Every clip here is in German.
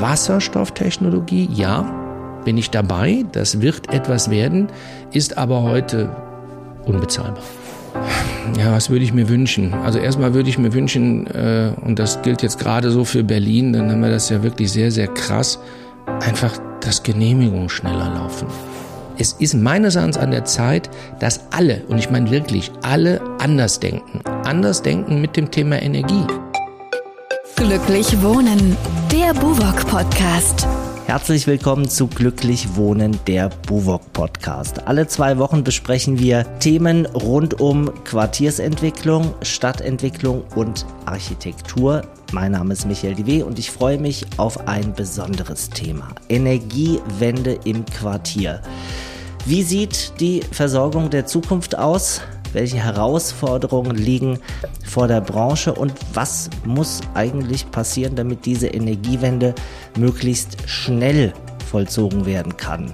Wasserstofftechnologie, ja, bin ich dabei. Das wird etwas werden, ist aber heute unbezahlbar. Ja, was würde ich mir wünschen? Also erstmal würde ich mir wünschen, äh, und das gilt jetzt gerade so für Berlin, dann haben wir das ja wirklich sehr, sehr krass, einfach, dass Genehmigungen schneller laufen. Es ist meines Erachtens an der Zeit, dass alle, und ich meine wirklich alle, anders denken. Anders denken mit dem Thema Energie. Glücklich Wohnen, der Buwok Podcast. Herzlich willkommen zu Glücklich Wohnen, der Buwok Podcast. Alle zwei Wochen besprechen wir Themen rund um Quartiersentwicklung, Stadtentwicklung und Architektur. Mein Name ist Michael Diwe und ich freue mich auf ein besonderes Thema. Energiewende im Quartier. Wie sieht die Versorgung der Zukunft aus? Welche Herausforderungen liegen vor der Branche und was muss eigentlich passieren, damit diese Energiewende möglichst schnell vollzogen werden kann.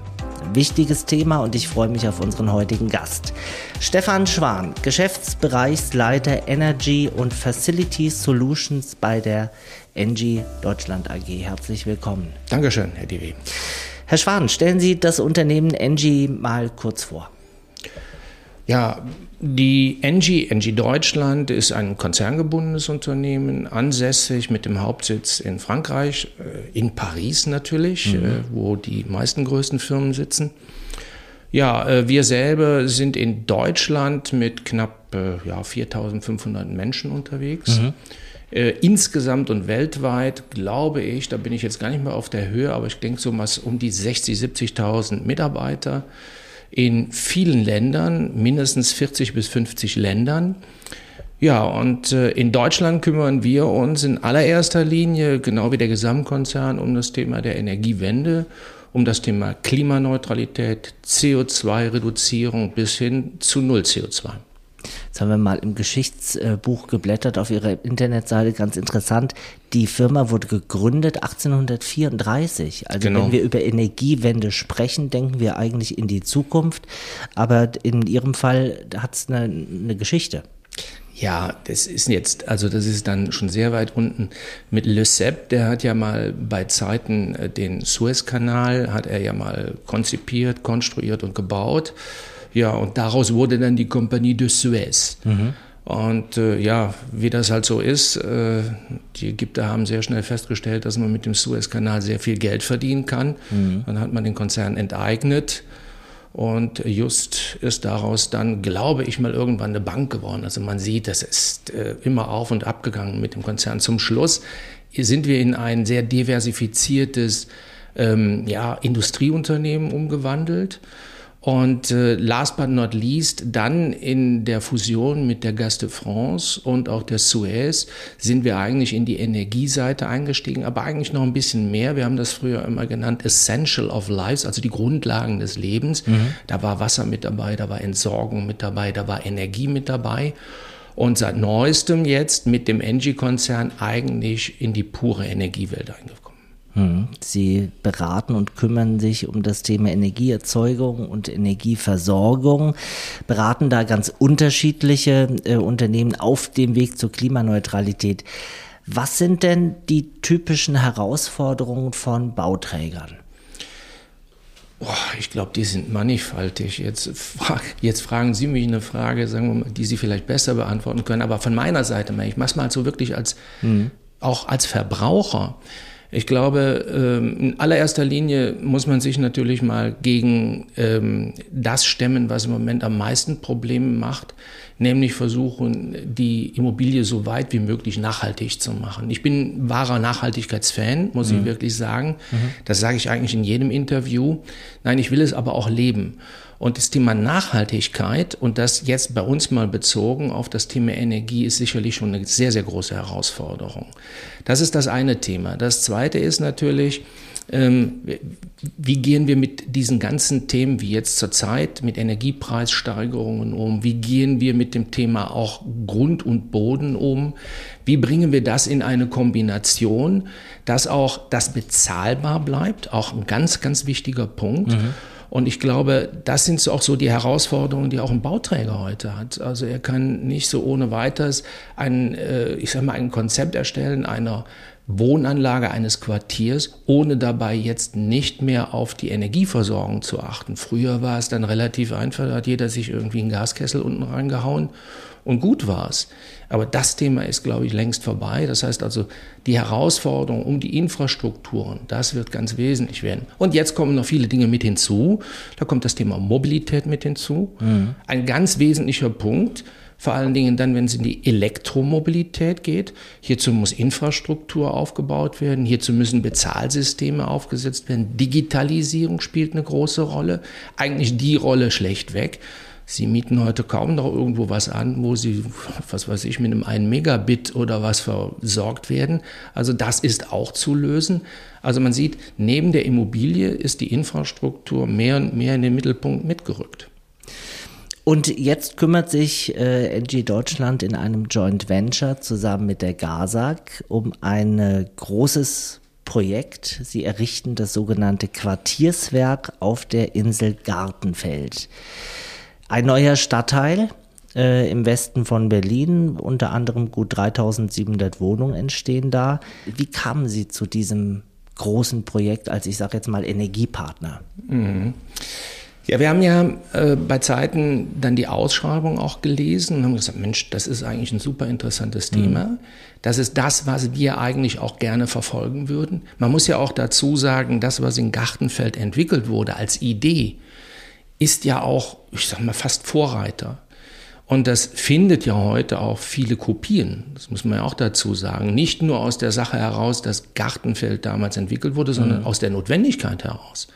Wichtiges Thema und ich freue mich auf unseren heutigen Gast. Stefan Schwan, Geschäftsbereichsleiter Energy und Facility Solutions bei der Engie Deutschland AG. Herzlich willkommen. Dankeschön, Herr Divi. Herr Schwan, stellen Sie das Unternehmen Engie mal kurz vor. Ja, die Engie, Engie Deutschland ist ein konzerngebundenes Unternehmen, ansässig mit dem Hauptsitz in Frankreich, äh, in Paris natürlich, mhm. Äh, wo die meisten größten Firmen sitzen. Ja, äh, wir selber sind in Deutschland mit knapp ja, 4500 Menschen unterwegs. Mhm. insgesamt und weltweit glaube ich, da bin ich jetzt gar nicht mehr auf der Höhe, aber ich denke so was um die 60, 70.000 Mitarbeiter in vielen Ländern, mindestens 40 bis 50 Ländern. Ja, und äh, in Deutschland kümmern wir uns in allererster Linie, genau wie der Gesamtkonzern, um das Thema der Energiewende, um das Thema Klimaneutralität, CO2-Reduzierung bis hin zu Null CO2. Jetzt haben wir mal im Geschichtsbuch geblättert auf ihrer Internetseite, ganz interessant. Die Firma wurde gegründet 1834. Also genau. wenn wir über Energiewende sprechen, denken wir eigentlich in die Zukunft. Aber in Ihrem Fall hat es eine, eine Geschichte. Ja, das ist jetzt, also das ist dann schon sehr weit unten mit Le Sepp, der hat ja mal bei Zeiten äh, den Suezkanal, hat er ja mal konzipiert, konstruiert und gebaut. Ja, und daraus wurde dann die Kompanie de Suez. Mhm. Und äh, ja, wie das halt so ist, äh, die Ägypter haben sehr schnell festgestellt, dass man mit dem Suezkanal sehr viel Geld verdienen kann. Mhm. Dann hat man den Konzern enteignet. Und just ist daraus dann, glaube ich, mal irgendwann eine Bank geworden. Also man sieht, das ist äh, immer auf und ab gegangen mit dem Konzern. Zum Schluss sind wir in ein sehr diversifiziertes ähm, ja, Industrieunternehmen umgewandelt. Und äh, last but not least, dann in der Fusion mit der Gaz de France und auch der Suez sind wir eigentlich in die Energieseite eingestiegen, aber eigentlich noch ein bisschen mehr. Wir haben das früher immer genannt Essential of Lives, also die Grundlagen des Lebens. Mhm. Da war Wasser mit dabei, da war Entsorgung mit dabei, da war Energie mit dabei. Und seit neuestem jetzt mit dem Engie-Konzern eigentlich in die pure Energiewelt eingekommen. Hm. Sie beraten und kümmern sich um das Thema Energieerzeugung und Energieversorgung, beraten da ganz unterschiedliche äh, Unternehmen auf dem Weg zur Klimaneutralität. Was sind denn die typischen Herausforderungen von Bauträgern? Ich glaube, die sind mannigfaltig. Jetzt, jetzt, fragen Sie mich eine Frage, mal, die Sie vielleicht besser beantworten können. Aber von meiner Seite, ich mache es mal so wirklich als, mhm. auch als Verbraucher. Ich glaube, ähm, in allererster Linie muss man sich natürlich mal gegen ähm, das stemmen, was im Moment am meisten Probleme macht, nämlich versuchen, die Immobilie so weit wie möglich nachhaltig zu machen. Ich bin wahrer Nachhaltigkeitsfan, muss mhm. ich wirklich sagen. Mhm. Das sage ich eigentlich in jedem Interview. Nein, ich will es aber auch leben. Und das Thema Nachhaltigkeit und das jetzt bei uns mal bezogen auf das Thema Energie ist sicherlich schon eine sehr, sehr große Herausforderung. Das ist das eine Thema. Das zweite ist natürlich, ähm, wie gehen wir mit diesen ganzen Themen wie jetzt zurzeit mit Energiepreissteigerungen um? Wie gehen wir mit dem Thema auch Grund und Boden um? Wie bringen wir das in eine Kombination, dass auch das bezahlbar bleibt? Auch ein ganz, ganz wichtiger Punkt. Mhm. Und ich glaube, das sind auch so die Herausforderungen, die auch ein Bauträger heute hat. Also er kann nicht so ohne weiteres ein, äh, ich sag mal, ein Konzept erstellen einer Wohnanlage eines Quartiers, ohne dabei jetzt nicht mehr auf die Energieversorgung zu achten. Früher war es dann relativ einfach, da hat jeder sich irgendwie einen Gaskessel unten reingehauen und gut war es. Aber das Thema ist, glaube ich, längst vorbei. Das heißt also, die Herausforderung um die Infrastrukturen, das wird ganz wesentlich werden. Und jetzt kommen noch viele Dinge mit hinzu. Da kommt das Thema Mobilität mit hinzu. Mhm. Ein ganz wesentlicher Punkt. Vor allen Dingen dann, wenn es in die Elektromobilität geht. Hierzu muss Infrastruktur aufgebaut werden. Hierzu müssen Bezahlsysteme aufgesetzt werden. Digitalisierung spielt eine große Rolle. Eigentlich die Rolle schlechtweg. Sie mieten heute kaum noch irgendwo was an, wo Sie, was weiß ich, mit einem 1 Megabit oder was versorgt werden. Also das ist auch zu lösen. Also man sieht, neben der Immobilie ist die Infrastruktur mehr und mehr in den Mittelpunkt mitgerückt. Und jetzt kümmert sich äh, NG Deutschland in einem Joint Venture zusammen mit der GASAG um ein äh, großes Projekt. Sie errichten das sogenannte Quartierswerk auf der Insel Gartenfeld. Ein neuer Stadtteil äh, im Westen von Berlin, unter anderem gut 3700 Wohnungen entstehen da. Wie kamen Sie zu diesem großen Projekt als, ich sage jetzt mal, Energiepartner? Mhm. Ja, wir haben ja äh, bei Zeiten dann die Ausschreibung auch gelesen und haben gesagt, Mensch, das ist eigentlich ein super interessantes Thema. Mhm. Das ist das, was wir eigentlich auch gerne verfolgen würden. Man muss ja auch dazu sagen, das, was in Gartenfeld entwickelt wurde als Idee, ist ja auch, ich sag mal, fast Vorreiter. Und das findet ja heute auch viele Kopien. Das muss man ja auch dazu sagen. Nicht nur aus der Sache heraus, dass Gartenfeld damals entwickelt wurde, sondern mhm. aus der Notwendigkeit heraus.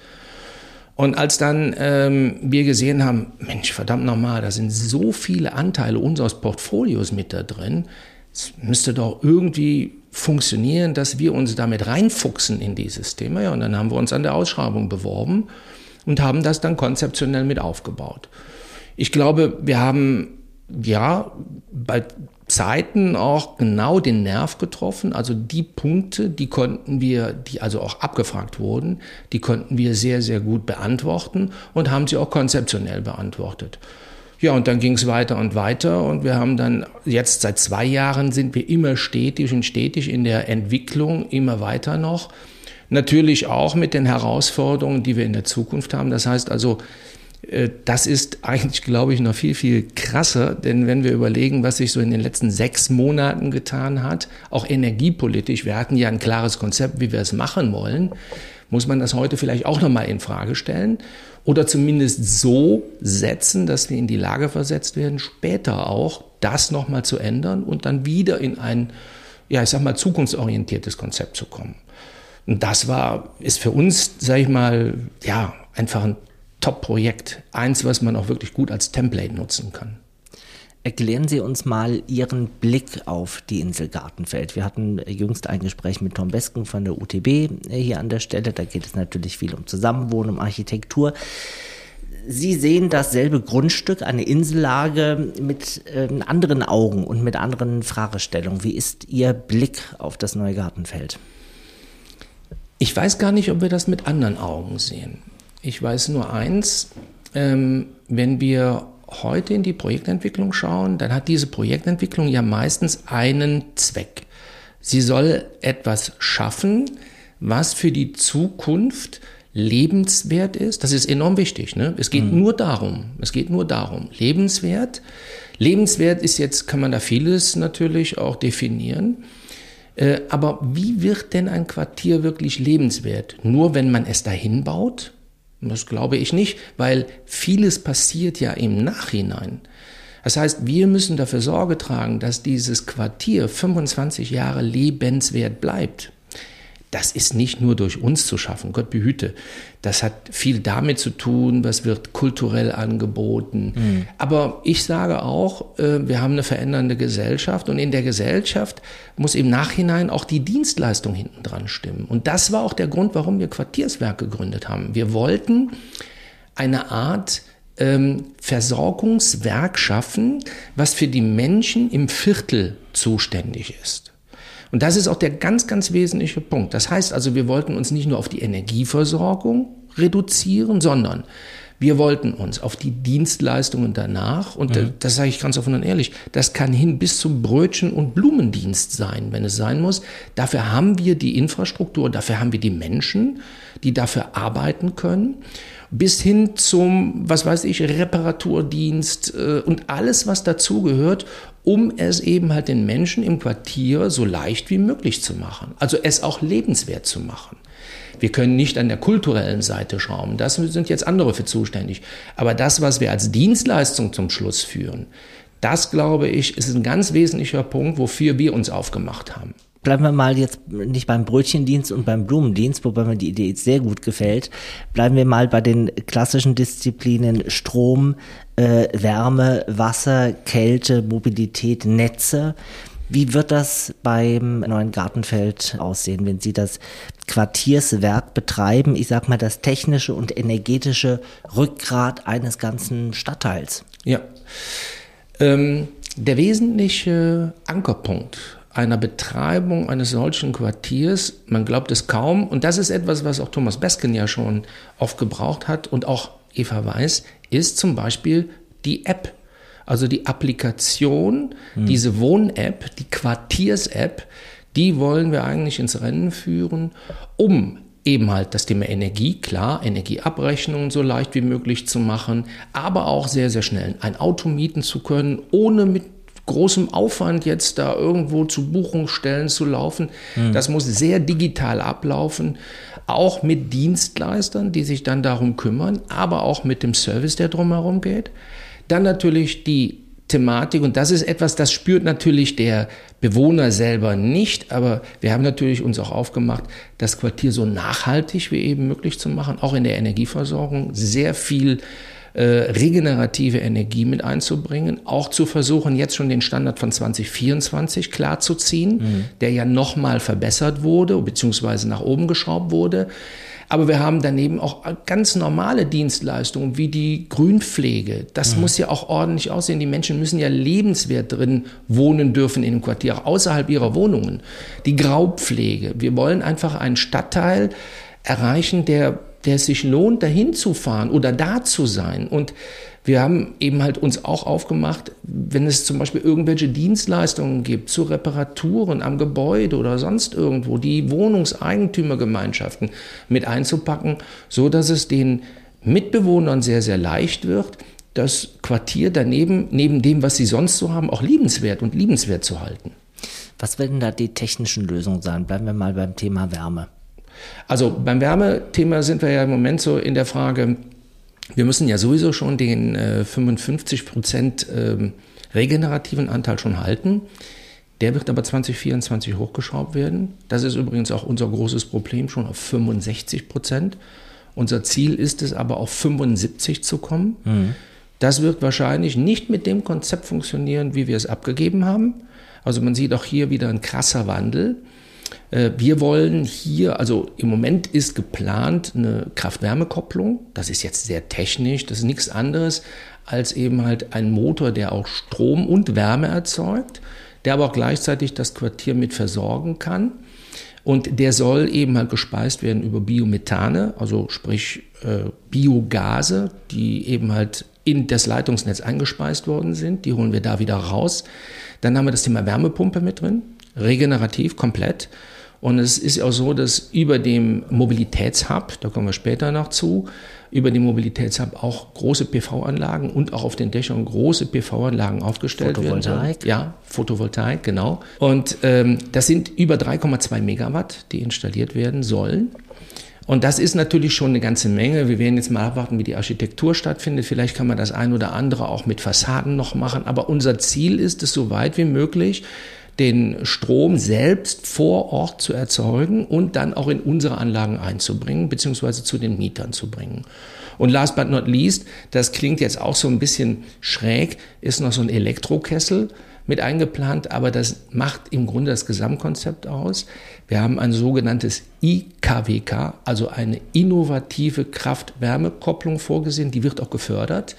Und als dann ähm, wir gesehen haben, Mensch, verdammt nochmal, da sind so viele Anteile unseres Portfolios mit da drin, es müsste doch irgendwie funktionieren, dass wir uns damit reinfuchsen in dieses Thema. Ja, und dann haben wir uns an der Ausschreibung beworben und haben das dann konzeptionell mit aufgebaut. Ich glaube, wir haben ja bei Zeiten auch genau den Nerv getroffen. Also die Punkte, die konnten wir, die also auch abgefragt wurden, die konnten wir sehr, sehr gut beantworten und haben sie auch konzeptionell beantwortet. Ja, und dann ging es weiter und weiter und wir haben dann jetzt seit zwei Jahren sind wir immer stetig und stetig in der Entwicklung, immer weiter noch. Natürlich auch mit den Herausforderungen, die wir in der Zukunft haben. Das heißt also, äh, das ist eigentlich, glaube ich, noch viel, viel krasser, denn wenn wir überlegen, was sich so in den letzten sechs Monaten getan hat, auch energiepolitisch, wir hatten ja ein klares Konzept, wie wir es machen wollen, muss man das heute vielleicht auch nochmal in Frage stellen oder zumindest so setzen, dass wir in die Lage versetzt werden, später auch das nochmal zu ändern und dann wieder in ein, ja, ich sag mal, zukunftsorientiertes Konzept zu kommen. Und das war, ist für uns, sag ich mal, ja, einfach ein Top-Projekt. Eins, was man auch wirklich gut als Template nutzen kann. Erklären Sie uns mal Ihren Blick auf die Insel Gartenfeld. Wir hatten jüngst ein Gespräch mit Tom Besken von der UTB hier an der Stelle. Da geht es natürlich viel um Zusammenwohnen, um Architektur. Sie sehen dasselbe Grundstück, eine Insellage mit äh, anderen Augen und mit anderen Fragestellungen. Wie ist Ihr Blick auf das neue Gartenfeld? Ich weiß gar nicht, ob wir das mit anderen Augen sehen. Ich weiß nur eins, ähm, wenn wir heute in die Projektentwicklung schauen, dann hat diese Projektentwicklung ja meistens einen Zweck. Sie soll etwas schaffen, was für die Zukunft lebenswert ist. Das ist enorm wichtig. Ne? Es geht mhm. nur darum. Es geht nur darum. Lebenswert. Lebenswert ist jetzt, kann man da vieles natürlich auch definieren. Äh, aber wie wird denn ein Quartier wirklich lebenswert? Nur wenn man es dahin baut? Das glaube ich nicht, weil vieles passiert ja im Nachhinein. Das heißt, wir müssen dafür Sorge tragen, dass dieses Quartier 25 Jahre lebenswert bleibt das ist nicht nur durch uns zu schaffen, Gott behüte. Das hat viel damit zu tun, was wird kulturell angeboten. Mhm. Aber ich sage auch, äh, wir haben eine verändernde Gesellschaft und in der Gesellschaft muss im Nachhinein auch die Dienstleistung hinten dran stimmen. Und das war auch der Grund, warum wir Quartierswerk gegründet haben. Wir wollten eine Art ähm, Versorgungswerk schaffen, was für die Menschen im Viertel zuständig ist. Und das ist auch der ganz, ganz wesentliche Punkt. Das heißt also, wir wollten uns nicht nur auf die Energieversorgung reduzieren, sondern Wir wollten uns auf die Dienstleistungen danach, und mhm. das sage ich ganz offen und ehrlich, das kann hin bis zum Brötchen- und Blumendienst sein, wenn es sein muss. Dafür haben wir die Infrastruktur, dafür haben wir die Menschen, die dafür arbeiten können bis hin zum, was weiß ich, Reparaturdienst äh, und alles, was dazugehört, um es eben halt den Menschen im Quartier so leicht wie möglich zu machen. Also es auch lebenswert zu machen. Wir können nicht an der kulturellen Seite schrauben. Das sind jetzt andere für zuständig. Aber das, was wir als Dienstleistung zum Schluss führen, das glaube ich, ist ein ganz wesentlicher Punkt, wofür wir uns aufgemacht haben. Bleiben wir mal jetzt nicht beim Brötchendienst und beim Blumendienst, wobei mir die Idee sehr gut gefällt. Bleiben wir mal bei den klassischen Disziplinen Strom, äh, Wärme, Wasser, Kälte, Mobilität, Netze. Wie wird das beim neuen Gartenfeld aussehen, wenn Sie das Quartierswerk betreiben? Ich sag mal, das technische und energetische Rückgrat eines ganzen Stadtteils. Ja. Ähm, der wesentliche Ankerpunkt einer Betreibung eines solchen Quartiers, man glaubt es kaum, und das ist etwas, was auch Thomas Besken ja schon oft gebraucht hat und auch Eva Weiß, ist zum Beispiel die App. Also die Applikation, hm. diese Wohn-App, die Quartiers-App, die wollen wir eigentlich ins Rennen führen, um eben halt das Thema Energie, klar, Energieabrechnungen so leicht wie möglich zu machen, aber auch sehr, sehr schnell ein Auto mieten zu können, ohne mit großem Aufwand jetzt da irgendwo zu Buchungsstellen zu laufen. Hm. Das muss sehr digital ablaufen, auch mit Dienstleistern, die sich dann darum kümmern, aber auch mit dem Service, der drumherum geht. Dann natürlich die Thematik und das ist etwas, das spürt natürlich der Bewohner selber nicht, aber wir haben natürlich uns auch aufgemacht, das Quartier so nachhaltig wie eben möglich zu machen, auch in der Energieversorgung sehr viel äh, regenerative Energie mit einzubringen, auch zu versuchen, jetzt schon den Standard von 2024 klarzuziehen, mhm. der ja nochmal verbessert wurde, beziehungsweise nach oben geschraubt wurde. Aber wir haben daneben auch ganz normale Dienstleistungen wie die Grünpflege. Das mhm. muss ja auch ordentlich aussehen. Die Menschen müssen ja lebenswert drin wohnen dürfen in dem Quartier, auch außerhalb ihrer Wohnungen. Die Graupflege. Wir wollen einfach einen Stadtteil erreichen, der der es sich lohnt, dahin zu fahren oder da zu sein. Und wir haben eben halt uns auch aufgemacht, wenn es zum Beispiel irgendwelche Dienstleistungen gibt zu Reparaturen am Gebäude oder sonst irgendwo, die Wohnungseigentümergemeinschaften mit einzupacken, so dass es den Mitbewohnern sehr, sehr leicht wird, das Quartier daneben, neben dem, was sie sonst so haben, auch liebenswert und liebenswert zu halten. Was werden da die technischen Lösungen sein? Bleiben wir mal beim Thema Wärme. Also beim Wärmethema sind wir ja im Moment so in der Frage, wir müssen ja sowieso schon den äh, 55 Prozent äh, regenerativen Anteil schon halten. Der wird aber 2024 hochgeschraubt werden. Das ist übrigens auch unser großes Problem, schon auf 65 Prozent. Unser Ziel ist es aber auf 75 zu kommen. Mhm. Das wird wahrscheinlich nicht mit dem Konzept funktionieren, wie wir es abgegeben haben. Also man sieht auch hier wieder ein krasser Wandel. Äh, wir wollen hier, also im Moment ist geplant eine Kraft-Wärme-Kopplung. Das ist jetzt sehr technisch, das ist nichts anderes als eben halt ein Motor, der auch Strom und Wärme erzeugt, der aber auch gleichzeitig das Quartier mit versorgen kann. Und der soll eben halt gespeist werden über Biomethane, also sprich äh, Biogase, die eben halt in das Leitungsnetz eingespeist worden sind. Die holen wir da wieder raus. Dann haben wir das Thema Wärmepumpe mit drin regenerativ komplett. Und es ist auch so, dass über dem Mobilitätshub, da kommen wir später noch zu, über dem Mobilitätshub auch große PV-Anlagen und auch auf den Dächern große PV-Anlagen aufgestellt Photovoltaik. werden. Photovoltaik? Ja, Photovoltaik, genau. Und ähm, das sind über 3,2 Megawatt, die installiert werden sollen. Und das ist natürlich schon eine ganze Menge. Wir werden jetzt mal abwarten, wie die Architektur stattfindet. Vielleicht kann man das ein oder andere auch mit Fassaden noch machen. Aber unser Ziel ist es, so weit wie möglich den Strom selbst vor Ort zu erzeugen und dann auch in unsere Anlagen einzubringen, beziehungsweise zu den Mietern zu bringen. Und last but not least, das klingt jetzt auch so ein bisschen schräg, ist noch so ein Elektrokessel mit eingeplant, aber das macht im Grunde das Gesamtkonzept aus. Wir haben ein sogenanntes IKWK, also eine innovative Kraft-Wärme-Kopplung vorgesehen, die wird auch gefördert.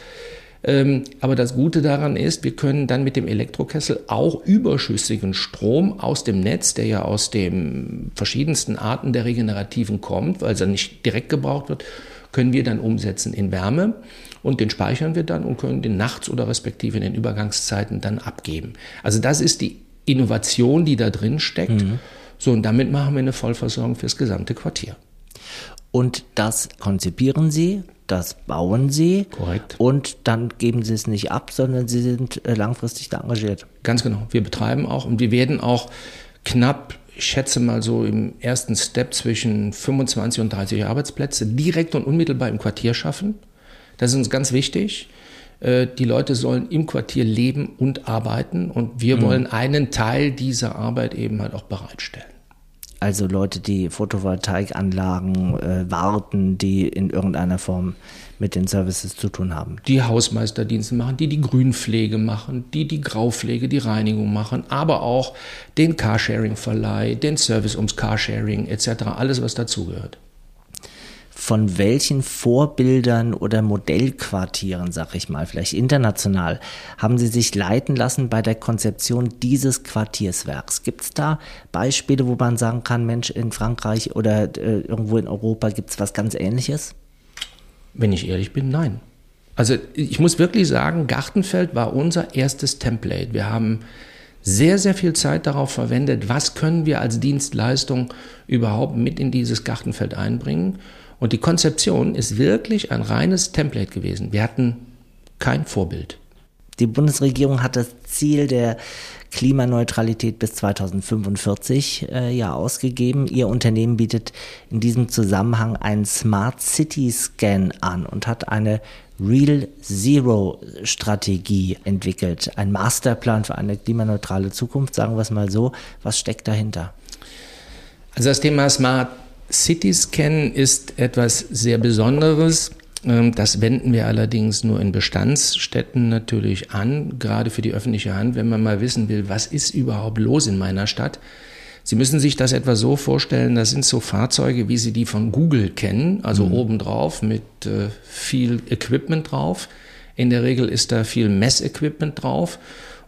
Ähm, aber das Gute daran ist, wir können dann mit dem Elektrokessel auch überschüssigen Strom aus dem Netz, der ja aus den verschiedensten Arten der Regenerativen kommt, weil er nicht direkt gebraucht wird, können wir dann umsetzen in Wärme und den speichern wir dann und können den nachts oder respektive in den Übergangszeiten dann abgeben. Also das ist die Innovation, die da drin steckt. Mhm. So, und damit machen wir eine Vollversorgung fürs gesamte Quartier. Und das konzipieren Sie, das bauen Sie. Korrekt. Und dann geben Sie es nicht ab, sondern Sie sind äh, langfristig da engagiert. Ganz genau. Wir betreiben auch und wir werden auch knapp, ich schätze mal so im ersten Step zwischen 25 und 30 Arbeitsplätze direkt und unmittelbar im Quartier schaffen. Das ist uns ganz wichtig. Äh, die Leute sollen im Quartier leben und arbeiten und wir mhm. wollen einen Teil dieser Arbeit eben halt auch bereitstellen. Also Leute, die Photovoltaikanlagen äh, warten, die in irgendeiner Form mit den Services zu tun haben. Die Hausmeisterdienste machen, die die Grünpflege machen, die die Graupflege, die Reinigung machen, aber auch den Carsharing-Verleih, den Service ums Carsharing etc., alles was dazugehört von welchen Vorbildern oder Modellquartieren, sag ich mal, vielleicht international, haben Sie sich leiten lassen bei der Konzeption dieses Quartierswerks? Gibt es da Beispiele, wo man sagen kann, Mensch, in Frankreich oder äh, irgendwo in Europa gibt es was ganz Ähnliches? Wenn ich ehrlich bin, nein. Also ich muss wirklich sagen, Gartenfeld war unser erstes Template. Wir haben sehr, sehr viel Zeit darauf verwendet, was können wir als Dienstleistung überhaupt mit in dieses Gartenfeld einbringen. Und die Konzeption ist wirklich ein reines Template gewesen. Wir hatten kein Vorbild. Die Bundesregierung hat das Ziel der Klimaneutralität bis 2045 äh, ja ausgegeben. Ihr Unternehmen bietet in diesem Zusammenhang einen Smart City Scan an und hat eine Real Zero Strategie entwickelt. Ein Masterplan für eine klimaneutrale Zukunft, sagen wir es mal so. Was steckt dahinter? Also das Thema Smart City-Scan ist etwas sehr Besonderes. Ähm, das wenden wir allerdings nur in Bestandsstädten natürlich an, gerade für die öffentliche Hand, wenn man mal wissen will, was ist überhaupt los in meiner Stadt. Sie müssen sich das etwa so vorstellen, das sind so Fahrzeuge, wie Sie die von Google kennen, also mhm. obendrauf mit äh, viel Equipment drauf. In der Regel ist da viel Messequipment drauf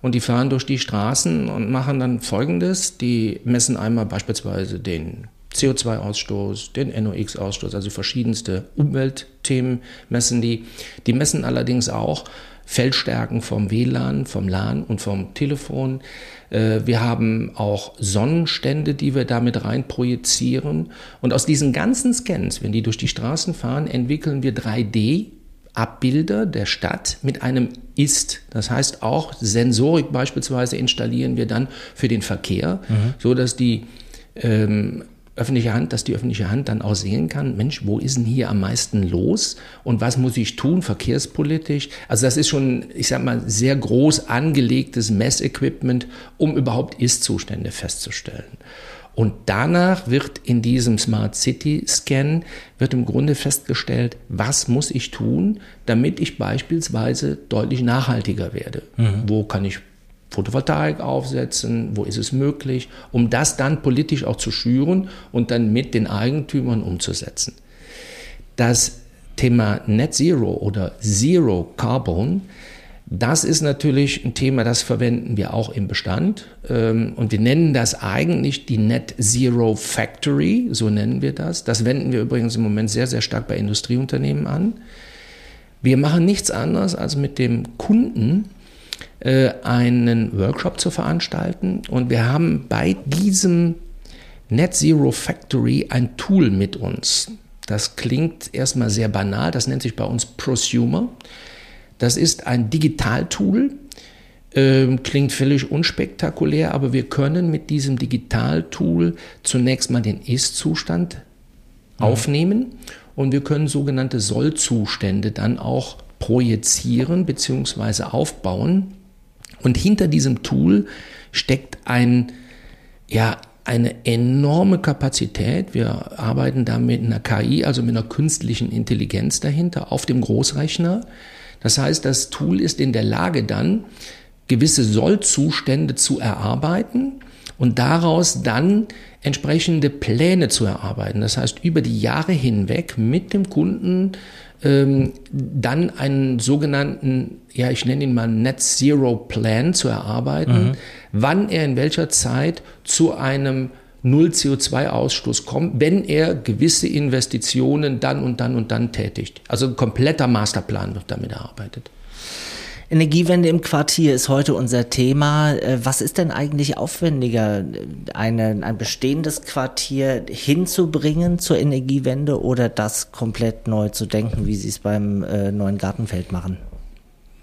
und die fahren durch die Straßen und machen dann Folgendes. Die messen einmal beispielsweise den CO2-Ausstoß, den NOx-Ausstoß, also verschiedenste Umweltthemen messen die. Die messen allerdings auch Feldstärken vom WLAN, vom LAN und vom Telefon. Äh, wir haben auch Sonnenstände, die wir damit rein projizieren. Und aus diesen ganzen Scans, wenn die durch die Straßen fahren, entwickeln wir 3D Abbilder der Stadt mit einem Ist. Das heißt auch Sensorik beispielsweise installieren wir dann für den Verkehr, mhm. so dass die ähm, öffentliche Hand, dass die öffentliche Hand dann auch sehen kann, Mensch, wo ist denn hier am meisten los und was muss ich tun verkehrspolitisch? Also das ist schon, ich sag mal, sehr groß angelegtes Messequipment, um überhaupt Ist-Zustände festzustellen. Und danach wird in diesem Smart City Scan wird im Grunde festgestellt, was muss ich tun, damit ich beispielsweise deutlich nachhaltiger werde. Mhm. Wo kann ich Photovoltaik aufsetzen, wo ist es möglich, um das dann politisch auch zu schüren und dann mit den Eigentümern umzusetzen. Das Thema Net Zero oder Zero Carbon, das ist natürlich ein Thema, das verwenden wir auch im Bestand. Ähm, und wir nennen das eigentlich die Net Zero Factory, so nennen wir das. Das wenden wir übrigens im Moment sehr, sehr stark bei Industrieunternehmen an. Wir machen nichts anderes, als mit dem Kunden einen Workshop zu veranstalten. Und wir haben bei diesem Net Zero Factory ein Tool mit uns. Das klingt erstmal sehr banal, das nennt sich bei uns Prosumer. Das ist ein Digitaltool, äh, klingt völlig unspektakulär, aber wir können mit diesem Digitaltool zunächst mal den Ist-Zustand mhm. aufnehmen und wir können sogenannte Soll-Zustände dann auch projizieren bzw. aufbauen. Und hinter diesem Tool steckt ein, ja, eine enorme Kapazität. Wir arbeiten da mit einer KI, also mit einer künstlichen Intelligenz dahinter auf dem Großrechner. Das heißt, das Tool ist in der Lage dann, gewisse Sollzustände zu erarbeiten und daraus dann entsprechende Pläne zu erarbeiten. Das heißt, über die Jahre hinweg mit dem Kunden ähm, dann einen sogenannten, ja, ich nenne ihn mal Net Zero Plan zu erarbeiten, mhm. wann er in welcher Zeit zu einem Null CO2-Ausstoß kommt, wenn er gewisse Investitionen dann und dann und dann tätigt. Also ein kompletter Masterplan wird damit erarbeitet. Energiewende im Quartier ist heute unser Thema. Äh, was ist denn eigentlich aufwendiger, eine, ein bestehendes Quartier hinzubringen zur Energiewende oder das komplett neu zu denken, wie Sie es beim äh, neuen Gartenfeld machen?